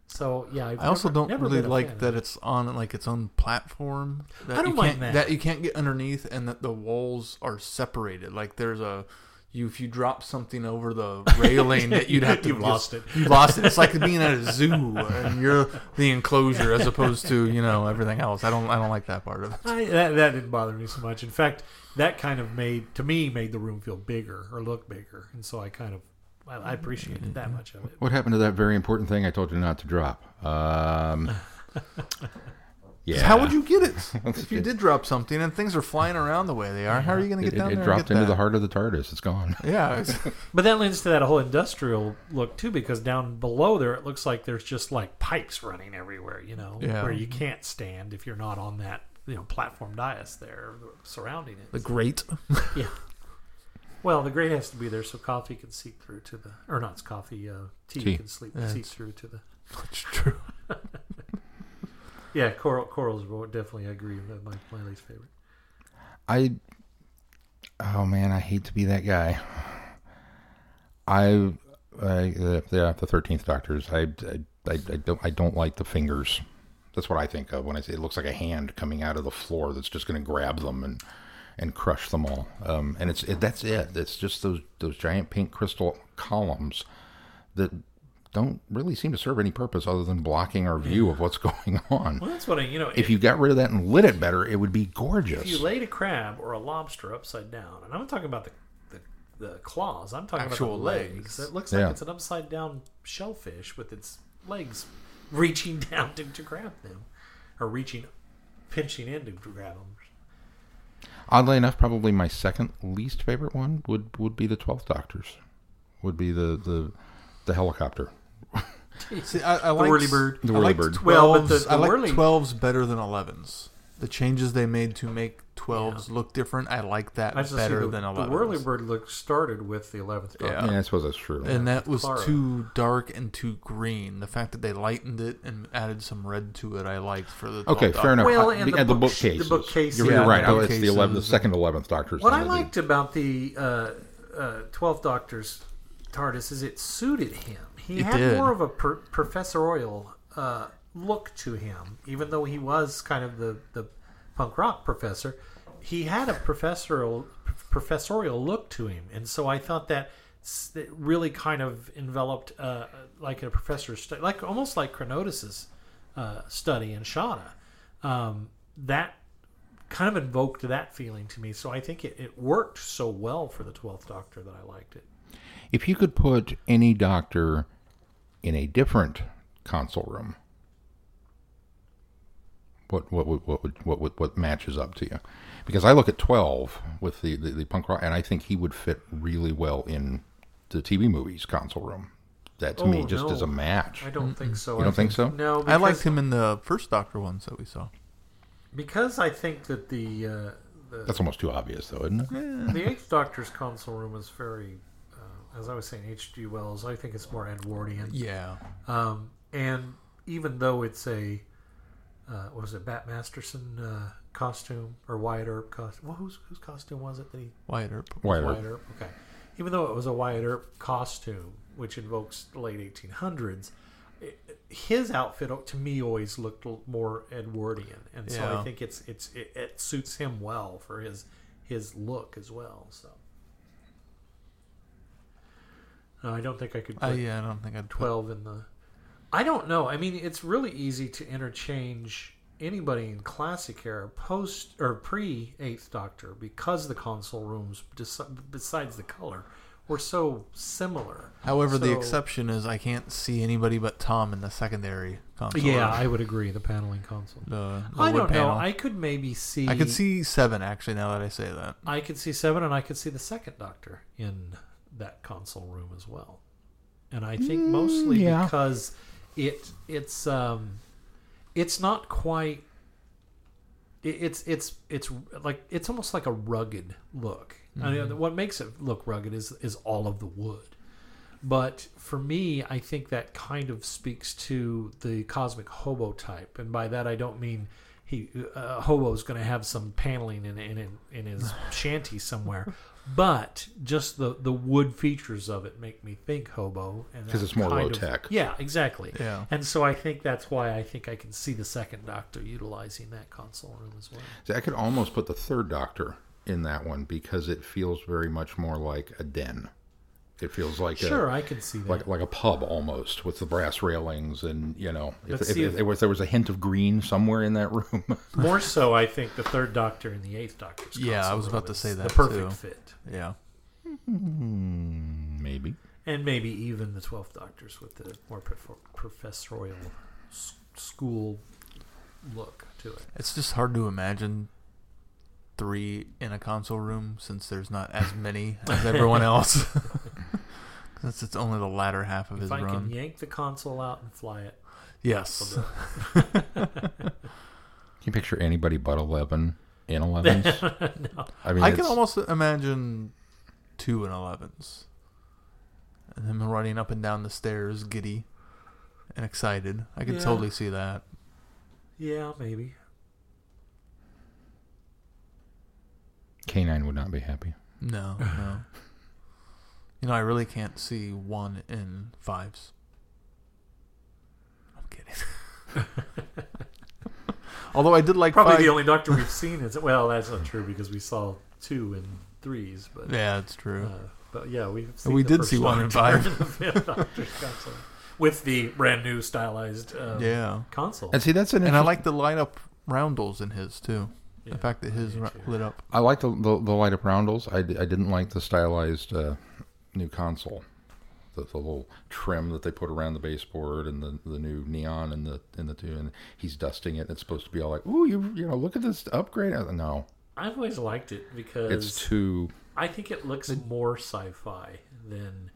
So yeah, I've I also never- don't never really been a fan like that it's on like its own platform. That I don't you mind can't, that. you can't get underneath, and that the walls are separated. Like there's a you if you drop something over the railing that you'd have to You've just- lost it. You lost it. It's like being at a zoo and you're the enclosure as opposed to you know everything else. I don't I don't like that part of it. I, that, that didn't bother me so much. In fact, that kind of made to me made the room feel bigger or look bigger, and so I kind of I, I appreciated that much of it. What happened to that very important thing I told you not to drop? Um, yeah. How would you get it if you did drop something and things are flying around the way they are? How are you going to It, get down it, there? it dropped and get into that? the heart of the TARDIS. It's gone. Yeah, it's- But that lends to that whole industrial look too, because down below there it looks like there's just like pipes running everywhere, you know, Yeah. where you can't stand if you're not on that you know platform dais there surrounding it. the great. yeah. Well, the grate has to be there so coffee can seep through to the, or not it's coffee, uh, tea, Tea. can sleep, Yeah, seep through to the. It's true. Yeah, coral, corals definitely I agree with my my least favorite. I. Oh man, I hate to be that guy. I, I uh, yeah, the thirteenth Doctors. I, I, I, I don't, I don't like the fingers. That's what I think of when I say it looks like a hand coming out of the floor that's just going to grab them and and crush them all. Um, and it's it, that's it. It's just those those giant pink crystal columns that don't really seem to serve any purpose other than blocking our view of what's going on. Well, that's what I, you know. If you got rid of that and lit it better, it would be gorgeous. if you laid a crab or a lobster upside down, and I'm talking about the the, the claws. I'm talking Actual about the legs. legs. It looks Yeah. like it's an upside down shellfish with its legs reaching down to, to grab them, or reaching, pinching in to grab them. Oddly enough, probably my second least favorite one would would be the Twelfth Doctors. Would be the the the helicopter. See, I, I The like whirlybird. The I like whirlybird. Well, but the- 12s the I like whirly- twelves better than elevens. The changes they made to make twelves look different, I like that I better see the, than the elevens. whirlybird look started with the eleventh. Yeah. Yeah, I suppose that's true. and that was Clara. too dark and too green. The fact that they lightened it and added some red to it, I liked for the. Okay, 12th fair enough. Well, I- and the, the the bookcase. the bookcases. You're, you're Yeah, right. the Oh, it's the 11th, the second 11th Doctor's. What I one of the- liked about the uh, uh, Twelfth Doctor's TARDIS is it suited him. He It had did. more of a per- professorial uh, look to him, even though he was kind of the, the punk rock professor. He had a professorial professorial look to him, and so I thought that that really kind of enveloped uh, like a professor's study, like almost like Chronotis's uh, study in Shada. Um, that kind of invoked that feeling to me. So I think it, it worked so well for the Twelfth Doctor that I liked it. If you could put any doctor in a different console room, what what would what would what would what matches up to you? Because I look at twelve with the, the, the punk rock, and I think he would fit really well in the TV movies console room. That to me Oh, just no. is a match. I don't think so. You I don't think so? No, I liked him in the first Doctor ones that we saw. because I think that the uh, the, That's almost too obvious, though, isn't it? the Eighth Doctor's console room is very, as I was saying, H.G. Wells. I think it's more Edwardian. Yeah, Um, and even though it's a, uh, what was it, Bat Masterson uh, costume or Wyatt Earp costume? Well, whose whose costume was it that he Wyatt Earp. Wyatt Earp. Wyatt Earp. Okay. Even though it was a Wyatt Earp costume, which invokes the late 1800s, it, his outfit to me always looked more Edwardian, and so I think it's it's it, it suits him well for his his look as well. So. No, I don't think I could Uh, yeah, I don't think I'd put 12 in the. I don't know. I mean, it's really easy to interchange anybody in classic era, post or pre Eighth Doctor, because the console rooms, besides the color, were so similar. However, the exception is I can't see anybody but Tom in the secondary console. Yeah. I would agree. The paneling console. the, the I don't know. I could maybe see. I could see seven actually. Now that I say that, I could see seven, and I could see the second Doctor in that console room as well. And I think mostly yeah. because it it's um it's not quite it, it's it's it's like it's almost like a rugged look. I mean, what makes it look rugged is is all of the wood. But for me, I think that kind of speaks to the cosmic hobo type, and by that I don't mean he uh, hobo's going to have some paneling in in in his shanty somewhere, but just the the wood features of it make me think hobo, and 'Cause that it's more low of- tech. Yeah, exactly. Yeah. and so I think that's why I think I can see the second Doctor utilizing that console room as well. See, I could almost put the third Doctor in that one because it feels very much more like a den. It feels like Sure, a, I can see that. like like a pub almost with the brass railings and you know if, Let's if, if if- there was there was a hint of green somewhere in that room. More so, I think the third Doctor and the eighth Doctor. Yeah, I was about to say that. the perfect too. fit. yeah. Hmm, maybe. and maybe even the Twelfth Doctors with the more prof- professorial s- school look to it. It's just hard to imagine three in a console room since there's not as many as everyone else. Since it's only the latter half of his If I run. can yank the console out and fly it, yes. Can you picture anybody but eleven in elevens? no. I mean, I can almost imagine two and elevens. And him running up and down the stairs, giddy and excited. I can Yeah. totally see that. Yeah, maybe. K9 would not be happy. No, no. You know, I really can't see one in fives. I'm kidding. Although I did like Probably five. the only Doctor we've seen is well, that's not true because we saw two and threes, but yeah, it's true. uh, but yeah, we've seen we the did first see one in five. and the fifth Doctor's console with the brand new stylized um, yeah, console. And see, that's an and I like the light up roundels in his too. Yeah, the fact that his I do ra- too. lit up. I like the, the the light up roundels. I, I didn't like the stylized uh, new console. The, the little trim that they put around the baseboard and the, the new neon and the in the two and he's dusting it. And it's supposed to be all like, ooh, you you know, look at this upgrade. I- No, I've always liked it because it's too. I think it looks more sci-fi than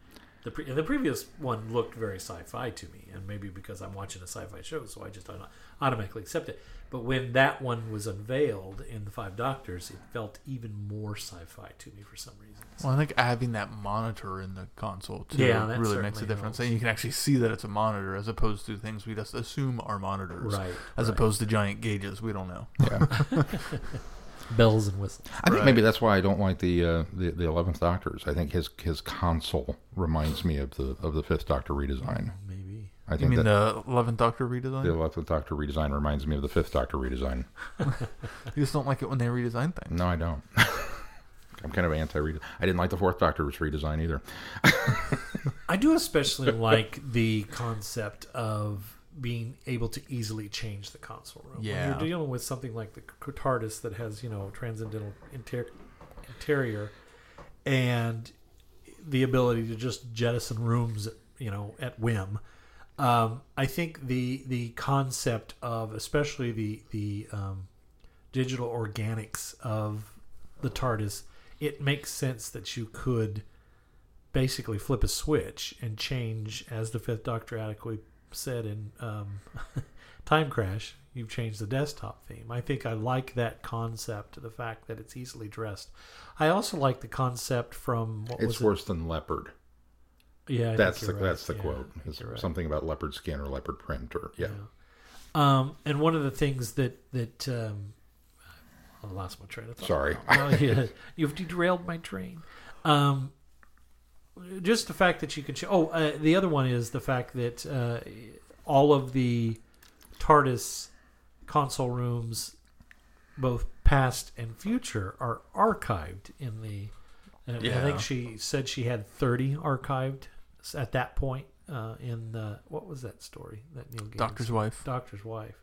the pre- the previous one looked very sci-fi to me, and maybe because I'm watching a sci-fi show, so I just automatically accept it. But when that one was unveiled in the Five Doctors, it felt even more sci-fi to me for some reason. Well, I think having that monitor in the console too Yeah, really makes a difference. helps. And you can actually see that it's a monitor as opposed to things we just assume are monitors, Right, As right. opposed to giant gauges, we don't know. Yeah, bells and whistles. I think Right. maybe that's why I don't like the uh, the the eleventh Doctors. I think his his console reminds me of the of the fifth Doctor redesign. Maybe I think You think mean that the Eleventh Doctor redesign? the eleventh Doctor redesign reminds me of the fifth Doctor redesign. You just don't like it when they redesign things. No, I don't. I'm kind of anti redesign. I didn't like the fourth Doctor's redesign either. I do especially like the concept of being able to easily change the console room. When Yeah. you're dealing with something like the TARDIS that has, you know, transcendental inter- interior and the ability to just jettison rooms, you know, at whim. Um, I think the the concept of especially the the um, digital organics of the TARDIS, it makes sense that you could basically flip a switch and change, as the Fifth Doctor adequately said in um, Time Crash, you've changed the desktop theme. I think I like that concept, the fact that it's easily dressed. I also like the concept from what It's was worse than leopard. Yeah, That's the right. that's the Yeah, quote. Right. something about leopard skin or leopard print or yeah. Um, and one of the things that that um, I lost my train of thought. Sorry. Yeah, you've derailed my train. Um, just the fact that you can. Ch- oh, uh, the other one is the fact that uh, all of the TARDIS console rooms, both past and future, are archived in the. Uh, I think she said she had thirty archived at that point uh, in the what was that story that Neil Gaiman Doctor's wife. doctor's wife.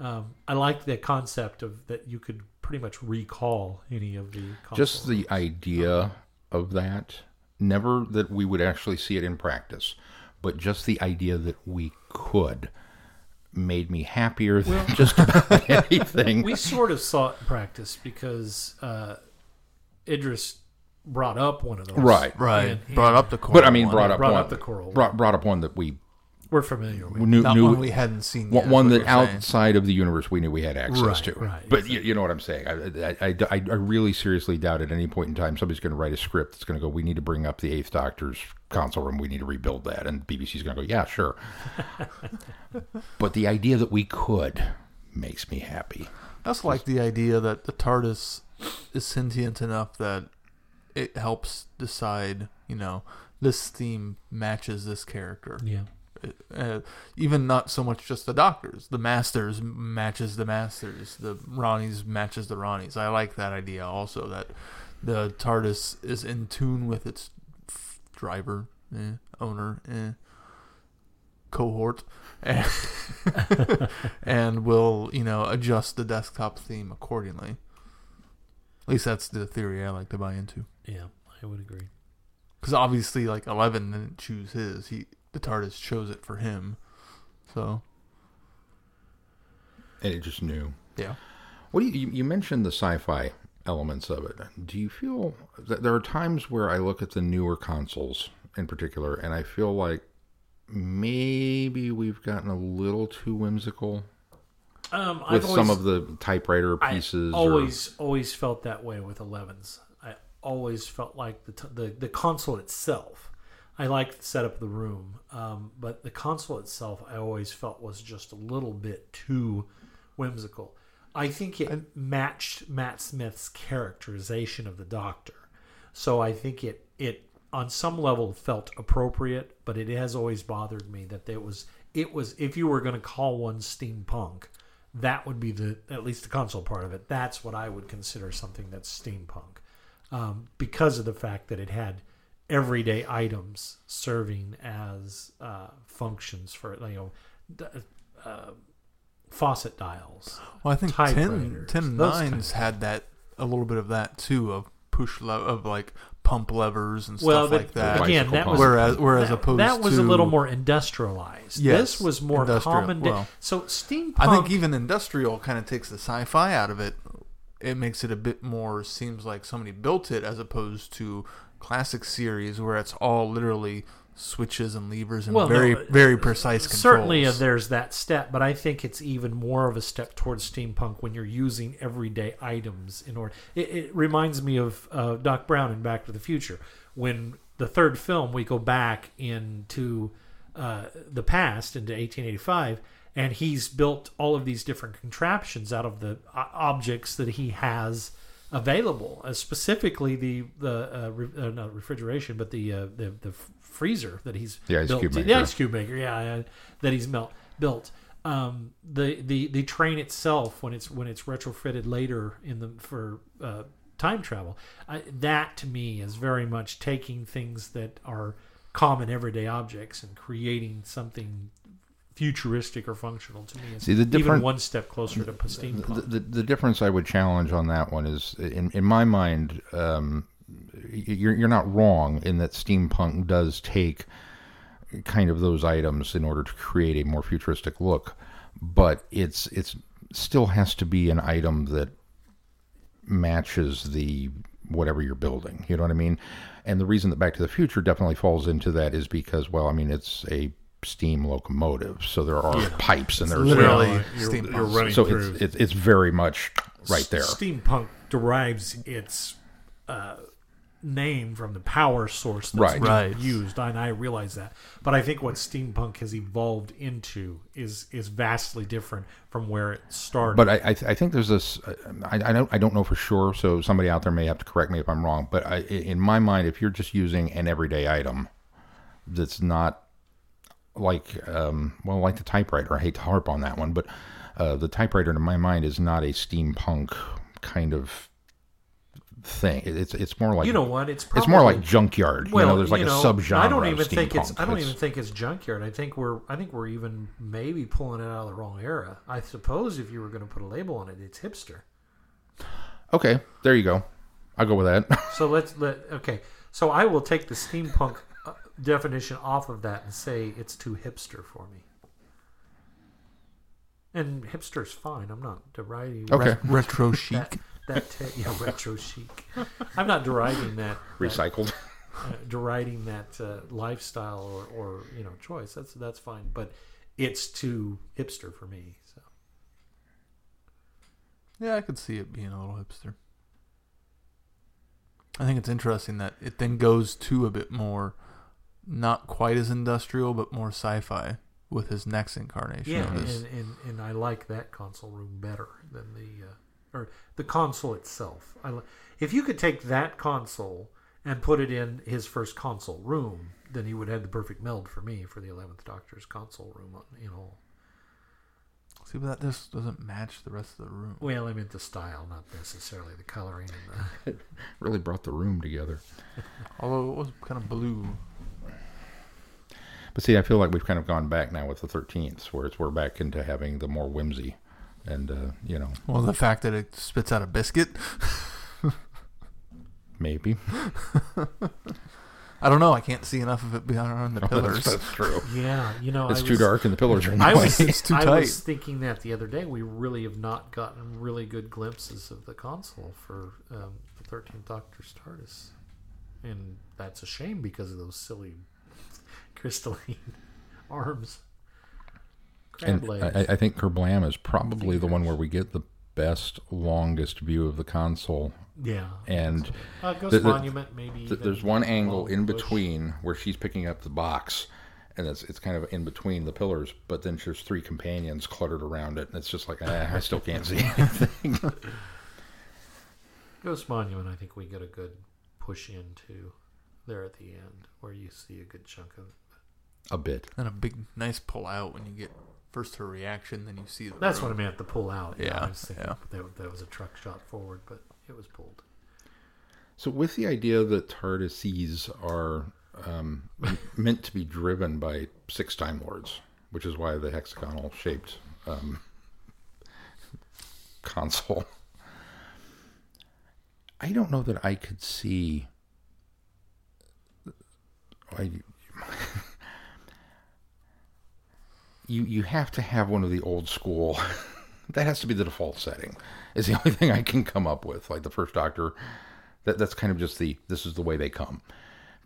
Um, I like the concept of that you could pretty much recall any of the Just console the idea of that, never that we would actually see it in practice, but just the idea that we could made me happier than just about anything. we sort of saw it in practice because uh, Idris brought up one of those. Right. Right. And- brought up the coral but I mean, one. brought up brought one, up the coral brought, brought up one that we We're familiar with. knew, Not knew one we hadn't seen yet. one, one that what you're saying. outside of the universe we knew we had access Right, to. right, but you, you know what I'm saying. I, I, I, I I really seriously doubt at any point in time somebody's going to write a script that's going to go, we need to bring up the Eighth Doctor's console room. We need to rebuild that. And BBC's going to go, yeah, sure. but the idea that we could makes me happy. That's also like the idea that the TARDIS is sentient enough that it helps decide, you know, this theme matches this character. Yeah. Uh, even not so much just the doctors. The masters matches the masters. The Rani's matches the Rani's. I like that idea also that the TARDIS is in tune with its f- driver, eh, owner, eh, cohort, and, and will you know adjust the desktop theme accordingly. At least that's the theory I like to buy into. Yeah, I would agree. Because obviously, like Eleven didn't choose his. He the TARDIS chose it for him. So And it just knew. yeah, What do you, you, you mentioned the sci-fi elements of it. Do you feel that there are times where I look at the newer consoles in particular, and I feel like maybe we've gotten a little too whimsical Um, with I've some of the typewriter pieces? I or- always always felt that way with 11s. I always felt like the t- the, the console itself. I liked the setup of the room, um, but the console itself, I always felt was just a little bit too whimsical. I think it matched Matt Smith's characterization of the Doctor, so I think it it on some level felt appropriate. But it has always bothered me that it was it was if you were going to call one steampunk, that would be the at least the console part of it. That's what I would consider something that's steampunk, um, because of the fact that it had everyday items serving as uh, functions for you know d- uh, faucet dials. Well, I think 10, 10 nines had that a little bit of that too of push le- of like pump levers and Well, stuff but like that. again, that was whereas whereas that, opposed that was to a little more industrialized. Yes, this was more industrial, common. Day. well. so steampunk. I think even industrial kind of takes the sci-fi out of it. It makes it a bit more seems like somebody built it as opposed to classic series where it's all literally switches and levers and Well, very uh, very precise controls. Certainly, uh, there's that step, but I think it's even more of a step towards steampunk when you're using everyday items in order. It, it reminds me of uh, Doc Brown in Back to the Future. When the third film, we go back into uh, the past, into 1885, and he's built all of these different contraptions out of the uh, objects that he has available. Uh, specifically, the the uh, re- uh, not refrigeration, but the uh, the the freezer that he's The ice built. cube The ice cube maker, yeah, yeah, that he's melt, built. Um, the the the train itself, when it's when it's retrofitted later in the for uh, time travel, that to me is very much taking things that are common everyday objects and creating something futuristic or functional to me. Is See, the even one step closer to the, steampunk. the, the difference I would challenge on that one is, in, in my mind, um, you're, you're not wrong in that steampunk does take kind of those items in order to create a more futuristic look, but it's it's still has to be an item that matches the whatever you're building. You know what I mean? And the reason that Back to the Future definitely falls into that is because, well, I mean, it's a steam locomotive, so there are pipes and there's literally Well, you're, steampunk. you're running so through. it's, it's it's very much right there. Steampunk derives its uh, name from the power source that's Right. Right. used, and I realize that. But I think what steampunk has evolved into is is vastly different from where it started. But I I, th- I think there's this I, I don't I don't know for sure. So somebody out there may have to correct me if I'm wrong. But I, in my mind, if you're just using an everyday item that's not like um, well like the typewriter, I hate to harp on that one, but uh, the typewriter in my mind is not a steampunk kind of thing. It's it's more like you know what? It's probably, it's more like junkyard. well, you know, there's like you know, a subgenre. I don't even think it's. I don't It's- even think it's junkyard. I think we're. I think we're even maybe pulling it out of the wrong era. I suppose if you were going to put a label on it, it's hipster. Okay, there you go. I'll go with that. So let's let okay. So I will take the steampunk definition off of that and say it's too hipster for me. And hipster's fine. I'm not deriding Okay. retro chic. that. That te- yeah, retro chic. I'm not deriding that. that Recycled. uh, deriding that uh, lifestyle or, or you know choice. That's that's fine. But it's too hipster for me. So Yeah, I could see it being a little hipster. I think it's interesting that it then goes to a bit more, not quite as industrial, but more sci-fi with his next incarnation. yeah, of and, this. and and I like that console room better than the uh, or the console itself. I li- if you could take that console and put it in his first console room, then he would have the perfect meld for me for the Eleventh Doctor's console room. You know, See, but that just doesn't match the rest of the room. well, I meant the style, not necessarily the coloring and the. Really brought the room together. Although it was kind of blue. But see, I feel like we've kind of gone back now with the 13th, where it's we're back into having the more whimsy, and uh, you know Well, the fact that it spits out a biscuit. maybe I don't know. I can't see enough of it behind the that's, pillars. that's true. Yeah, you know, It's I too was- dark and the pillars are in the I way. was, It's too I tight. was thinking that the other day. We really have not gotten really good glimpses of the console for um, the 13th Doctor's TARDIS. And that's a shame because of those silly crystalline arms. Crab and legs. I, I think Kerblam is probably the one where we get the best, longest view of the console. yeah. And Uh, Ghost the- the- Monument, maybe. th- even there's one angle in Bush. between where she's picking up the box, and it's it's kind of in between the pillars. But then there's three companions cluttered around it, and it's just like eh, I still can't see anything. Ghost Monument, I think we get a good push into there at the end where you see a good chunk of a bit. and a big, nice pull out when you get first her reaction, then you see the. That's room. what I meant. The pull out. Yeah, I was thinking yeah. that, that was a truck shot forward, but it was pulled. So, with the idea that TARDISes are um, meant to be driven by six Time Lords, which is why the hexagonal shaped um, console, I don't know that I could see. I, you you have to have one of the old school. that has to be the default setting. Is the only thing I can come up with. Like the first Doctor, that that's kind of just the this is the way they come.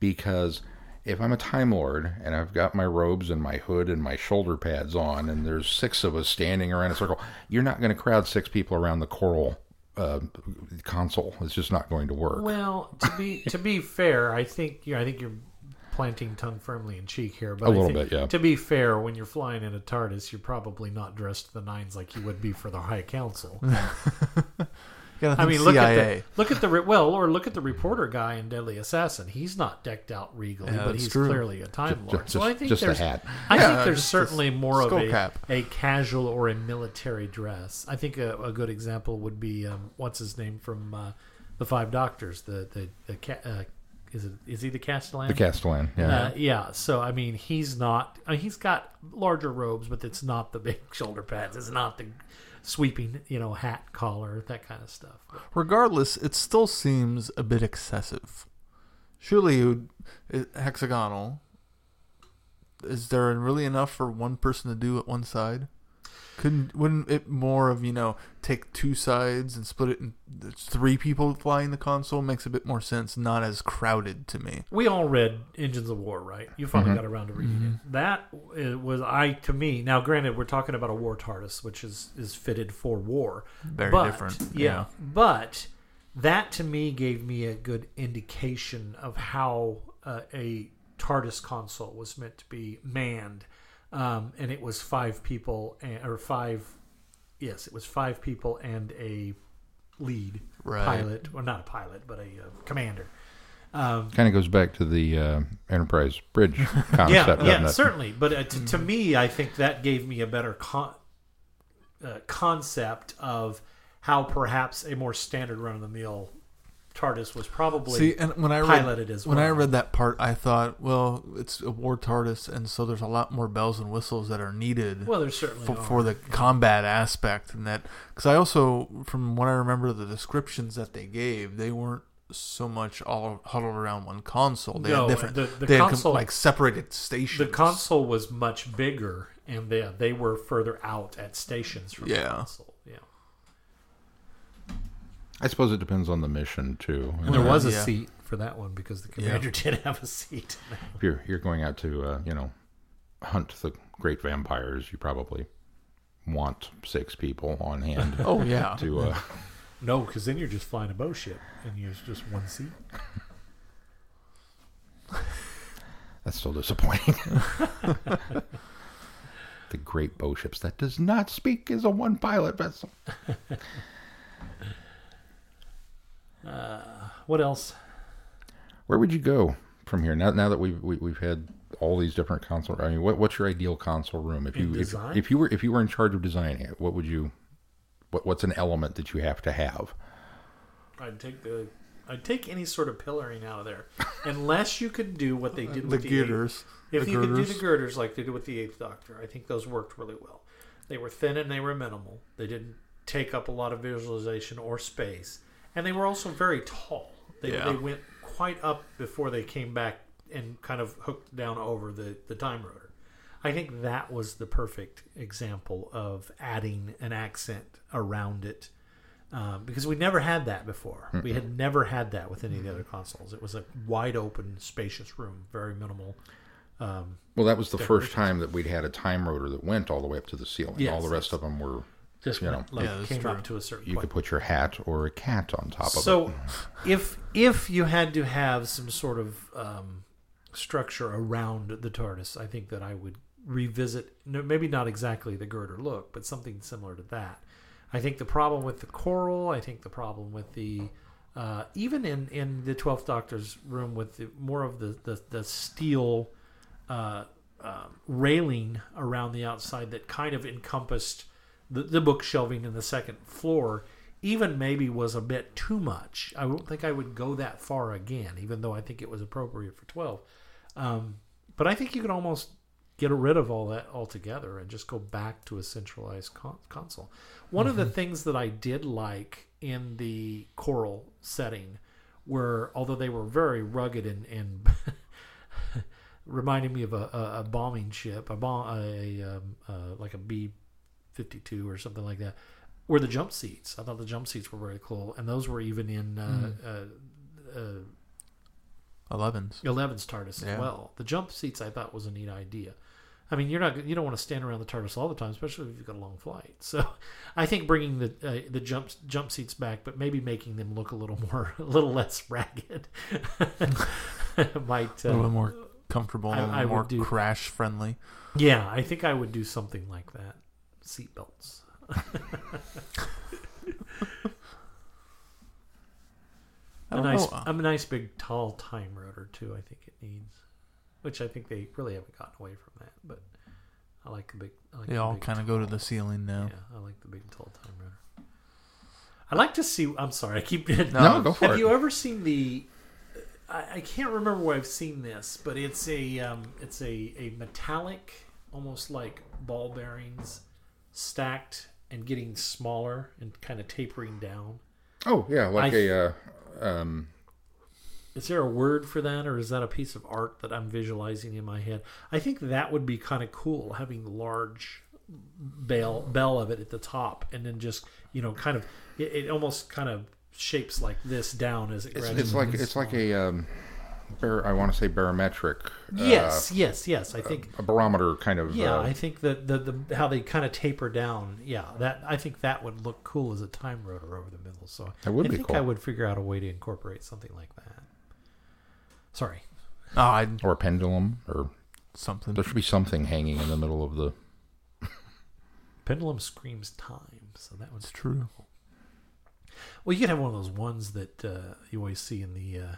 Because if I'm a Time Lord and I've got my robes and my hood and my shoulder pads on, and there's six of us standing around a circle, you're not going to crowd six people around the coral uh, console. It's just not going to work. Well, to be to be fair, I think you know, I think you're planting tongue firmly in cheek here, but A I little think, bit, yeah. To be fair, when you're flying in a TARDIS, you're probably not dressed to the nines like you would be for the High Council. You gotta I think mean, look CIA. at the look at the re- well, or look at the reporter guy in Deadly Assassin. He's not decked out regally, Yeah, but he's true. clearly a Time Lord. just, so I think just a there's hat. I Yeah, think there's just a certainly more of a, cap. a casual or a military dress. I think a, a good example would be um, what's his name from uh, the Five Doctors. The the, the ca- uh, is it is he the Castellan? The Castellan, yeah. Uh, yeah. So I mean, he's not. I mean, he's got larger robes, but it's not the big shoulder pads. It's not the sweeping, you know, hat collar, that kind of stuff. But Regardless, it still seems a bit excessive. Surely, you it- hexagonal. Is there really enough for one person to do at one side? Couldn't wouldn't it more of you know take two sides and split it in three people flying the console makes a bit more sense, not as crowded to me. we all read Engines of War, right? You finally got around to reading it. That uh, was I to me. Now, granted, we're talking about a war TARDIS, which is is fitted for war. Very but, different. Yeah, but that to me gave me a good indication of how uh, a TARDIS console was meant to be manned, um, and it was five people and, or five. Yes, it was five people and a lead Right. pilot, or not a pilot, but a uh, commander. Um, Kind of goes back to the uh, Enterprise Bridge concept, yeah, yeah, it? certainly. But uh, to, to me, I think that gave me a better con- uh, concept of how perhaps a more standard run of the mill TARDIS was probably. See, and when I read piloted as when I read that part, I thought, well, it's a war TARDIS, and so there's a lot more bells and whistles that are needed. well, there's certainly for, for the combat aspect and that because I also from what I remember the descriptions that they gave they weren't so much all huddled around one console they No, had different the- the they had console- like separated stations the console was much bigger, and they they were further out at stations from the Yeah. console. Yeah, I suppose it depends on the mission too. and there was a yeah. seat for that one because the commander did have a seat. If you're you're going out to uh, you know hunt the great vampires, you probably want six people on hand oh yeah to uh, No, because then you're just flying a bow ship, and there's just one seat. That's still disappointing. the great bow ships that does not speak is a one pilot vessel. What else? Where would you go from here? Now, now that we've we, we've had all these different console, I mean, what, what's your ideal console room? If you if, if you were if you were in charge of designing it, what would you? What what's an element that you have to have? I'd take the I'd take any sort of pillaring out of there, unless you could do what they did the with the girders If the you could do the girders like they did with the Eighth Doctor, I think those worked really well. They were thin and they were minimal. They didn't take up a lot of visualization or space, and they were also very tall. They Yeah. they went quite up before they came back and kind of hooked down over the the time rotor. I think that was the perfect example of adding an accent around it. Um, because we never had that before. We had never had that with any of the other consoles. It was a wide open, spacious room, very minimal. Um, Well, that was the first time that we'd had a time rotor that went all the way up to the ceiling. Yes, all the rest of them were just You know. like, Yeah, came true. up to a certain you point. could put your hat or a cat on top of it. so if if you had to have some sort of um, structure around the TARDIS, I think that I would revisit. No, maybe not exactly the girder look, but something similar to that. I think the problem with the coral. I think the problem with the uh, even in in the Twelfth Doctor's room with the, more of the the, the steel. Uh, um, railing around the outside that kind of encompassed the, the book shelving in the second floor even maybe was a bit too much. I don't think I would go that far again, even though I think it was appropriate for 12. Um, but I think you could almost get rid of all that altogether and just go back to a centralized con- console. One of the things that I did like in the choral setting were, although they were very rugged and, and reminding me of a, a, a bombing ship, a bomb, a, um, uh, like a B fifty two or something like that, were the jump seats. I thought the jump seats were very cool, and those were even in uh, uh, uh, 11s. 11's TARDIS Yeah. as well. The jump seats I thought was a neat idea. I mean, you're not you don't want to stand around the TARDIS all the time, especially if you've got a long flight. So, I think bringing the uh, the jump jump seats back, but maybe making them look a little more a little less ragged might. A little Uh, more comfortable, I- a little I more do- crash friendly. yeah, I think I would do something like that. Seatbelts. A nice, know. a nice big tall time rotor too. I think it needs, which I think they really haven't gotten away from that. But I like the big. I like They the all kind of go to the ceiling now. Yeah, I like the big tall time rotor. I like to see. I'm sorry, I keep. No, go for Have it. you ever seen the? I, I can't remember where I've seen this, but it's a um, it's a, a metallic, almost like ball bearings, stacked and getting smaller and kind of tapering down. Oh yeah, like I- a uh, um, Is there a word for that, or is that a piece of art that I'm visualizing in my head? I think that would be kind of cool, having the large bell bell of it at the top, and then just you know, kind of it, it almost kind of shapes like this down as it it's, it's like it's like a um, bar, I want to say barometric. uh, yes, yes, yes. I think a barometer kind of. yeah, uh, I think that the, the how they kind of taper down. Yeah, that I think that would look cool as a time rotor over the middle. So That would I be think cool. I would figure out a way to incorporate something like that. Sorry. Oh, I'd or a pendulum, or something. there should be something hanging in the middle of the. Pendulum screams time, so that one's It's true. Well, you could have one of those ones that uh, you always see in the uh,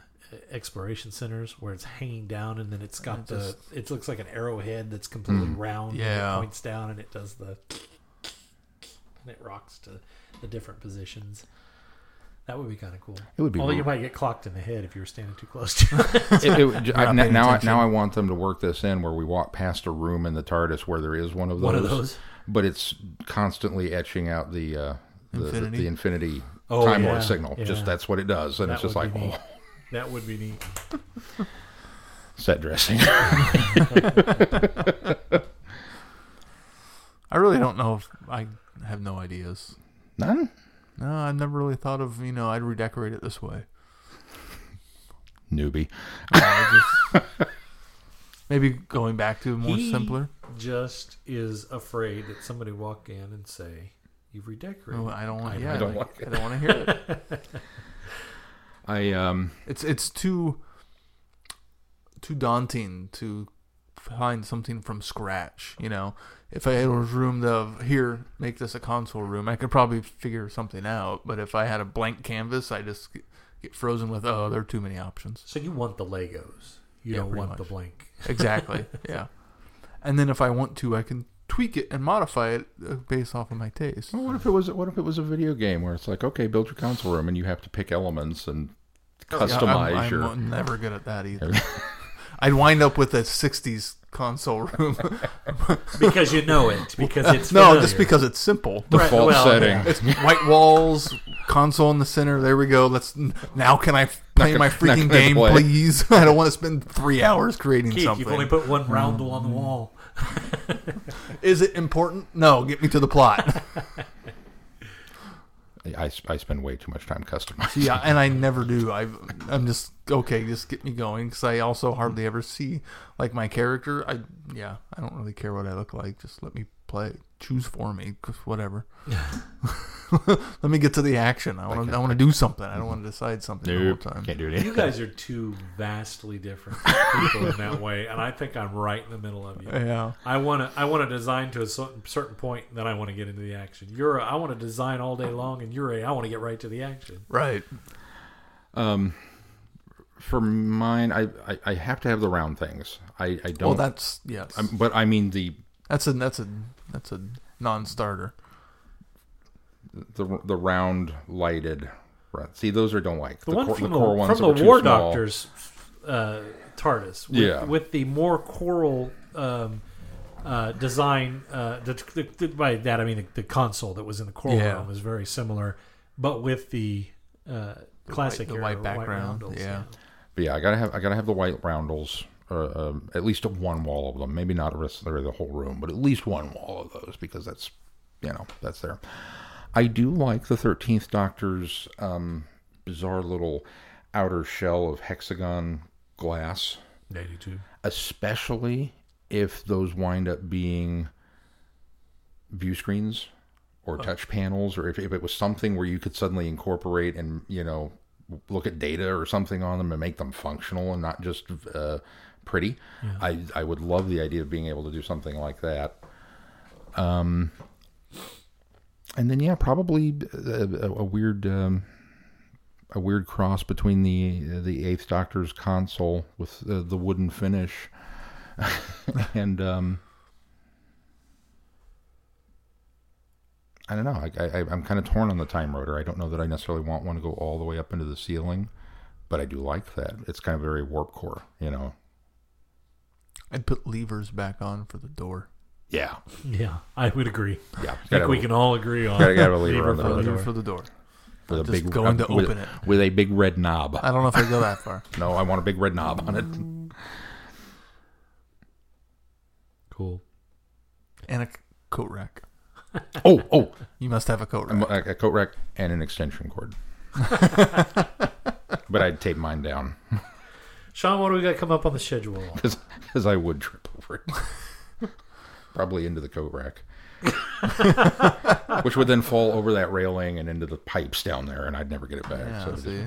exploration centers where it's hanging down and then it's got it the. just- It looks like an arrowhead that's completely Mm. round. Yeah. And it points down and it does the. And it rocks to the different positions. That would be kind of cool. It would be. Although you might get clocked in the head if you were standing too close to it. it, it, j- I- now, now, I- now I want them to work this in where we walk past a room in the TARDIS where there is one of those. One of those. But it's constantly etching out the uh, the, Infinity? the, the infinity Oh, time yeah, Lord signal. yeah. Just that's what it does, and That it's just like oh, That would be neat. set dressing. I really don't know if I have no ideas. None. No, I've never really thought of you know I'd redecorate it this way. Newbie. I just- maybe going back to more He simpler. Just is afraid that somebody walk in and say, "You've redecorated." No, I don't want. I Yeah, I don't don't, like it. I don't want to hear it. I um It's it's too too daunting to find something from scratch. You know, if I had a room of here, make this a console room, I could probably figure something out. But if I had a blank canvas, I just get- get frozen with oh, there are too many options. So you want the Legos. You Yeah, don't pretty want the blank. Exactly. yeah. And then if I want to, I can tweak it and modify it uh, based off of my taste. well, what if it was what if it was a video game where it's like okay, build your console room and you have to pick elements and customize Yeah, I'm, I'm your. never good at that either. I'd wind up with a '60s console room. Because you know it. Because it's no, familiar. just because it's simple. The default well, setting. yeah. It's white walls, console in the center. There we go. Let's now. Can I play gonna- my freaking game, play. please? I don't want to spend three hours creating Keith, something. you've only put one roundel on the wall. Is it important? No. Get me to the plot. I, I spend way too much time customizing. yeah, and I never do. I I'm just okay. Just get me going because I also hardly ever see like my character. I yeah, I don't really care what I look like. Just let me play. Choose for me, 'cause whatever. let me get to the action. I want to. I want to do something. I don't want to decide something the Nope, whole time. can't do it. You guys are two vastly different people in that way, and I think I'm right in the middle of you. Yeah. I want to I want to design to a certain certain point, and then I want to get into the action. You're a, I want to design all day long, and you're a I want to get right to the action. Right. Um, For mine, I, I, I have to have the round things. I, I don't. Well, that's yes. I'm- but I mean the that's a that's a that's a non-starter. the the round lighted. Right. See, those are don't like. The, one cor- from the the, core ones from the War. Doctor's uh, TARDIS, with, Yeah. with the more coral um, uh, design. Uh, the, the, the- by that I mean the, the console that was in the coral Yeah. room was very similar, but with the uh, classic the era white background, roundels, yeah. But yeah, I gotta have I gotta have the white roundels. Uh, um, at least one wall of them. Maybe not necessarily the whole room, but at least one wall of those because that's you know that's there. I do like the Thirteenth Doctor's um, bizarre little outer shell of hexagon glass, Eighty-two. especially if those wind up being view screens or touch panels, or if, if it was something where you could suddenly incorporate and you know look at data or something on them and make them functional and not just uh, pretty. I I would love the idea of being able to do something like that. Um, and then yeah, probably a, a, a weird. Um, a weird cross between the the Eighth Doctor's console with the, the wooden finish, and um, I don't know. I, I I'm kind of torn on the Time Rotor. I don't know that I necessarily want one to go all the way up into the ceiling, but I do like that. It's kind of very warp core, you know. I'd put levers back on for the door. Yeah, Yeah, I would agree. yeah. I think we can all agree on gotta- gotta have a lever on the for door. the Lever door. for the door. with a just big going to with, open it. with a big red knob. I don't know if I go that far. No, I want a big red knob on it. Cool. And a c- coat rack. Oh, oh, You must have a coat a, rack. a coat rack and an extension cord. but I'd tape mine down Sean, what do we got to come up on the schedule? because I would trip over it. Probably into the coat rack. Which would then fall over that railing and into the pipes down there, and I'd never get it back. Yeah, so see.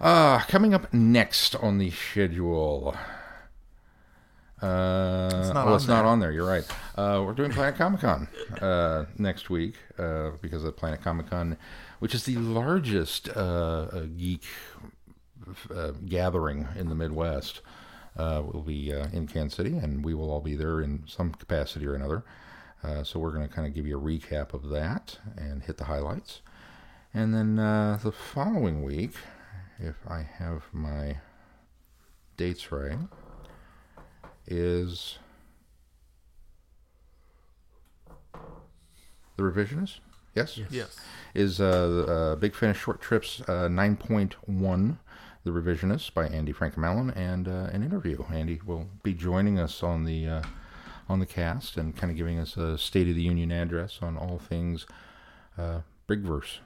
Uh, coming up next on the schedule. Uh, It's not oh, on it's not there. on there. You're right. Uh, we're doing Planet Comic Con uh, next week uh, because of Planet Comic Con, which is the largest uh, uh, geek uh, gathering in the Midwest. Uh, will be uh, in Kansas City, and we will all be there in some capacity or another. Uh, so we're going to kind of give you a recap of that and hit the highlights. And then uh, the following week, if I have my dates right, is the revisionist. Yes, Yes. is uh, uh, Big Finish Short Trips uh, 9.1, The Revisionist by Andy Frankham-Allen, and uh, an interview. Andy will be joining us on the uh, on the cast and kind of giving us a State of the Union address on all things uh, Brigverse.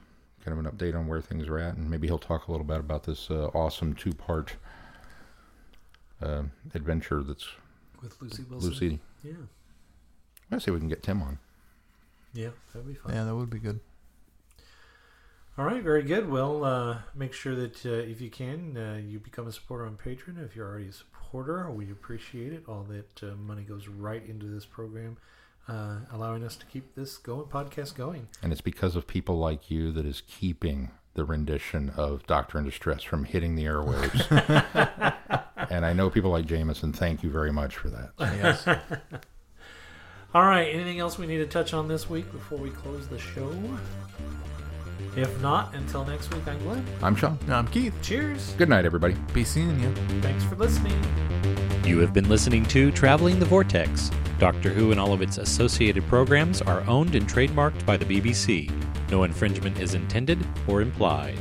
Kind of an update on where things are at, and maybe he'll talk a little bit about this uh, awesome two part uh, adventure that's With Lucy Wilson. Lucy. Yeah. I say we can get Tim on. Yeah, that'd be fun. Yeah, that would be good. All right, very good. Well, uh, make sure that uh, if you can, uh, you become a supporter on Patreon. If you're already a supporter, we appreciate it. All that uh, money goes right into this program, uh, allowing us to keep this going, podcast going. And it's because of people like you that is keeping the rendition of Doctor in Distress from hitting the airwaves. and I know people like Jameson, thank you very much for that. Yes. All right, anything else we need to touch on this week before we close the show? If not, until next week, I'm Glenn. I'm Sean. now I'm Keith. Cheers. Good night, everybody. Be seeing you. Thanks for listening. You have been listening to Traveling the Vortex. Doctor Who and all of its associated programs are owned and trademarked by the BBC. No infringement is intended or implied.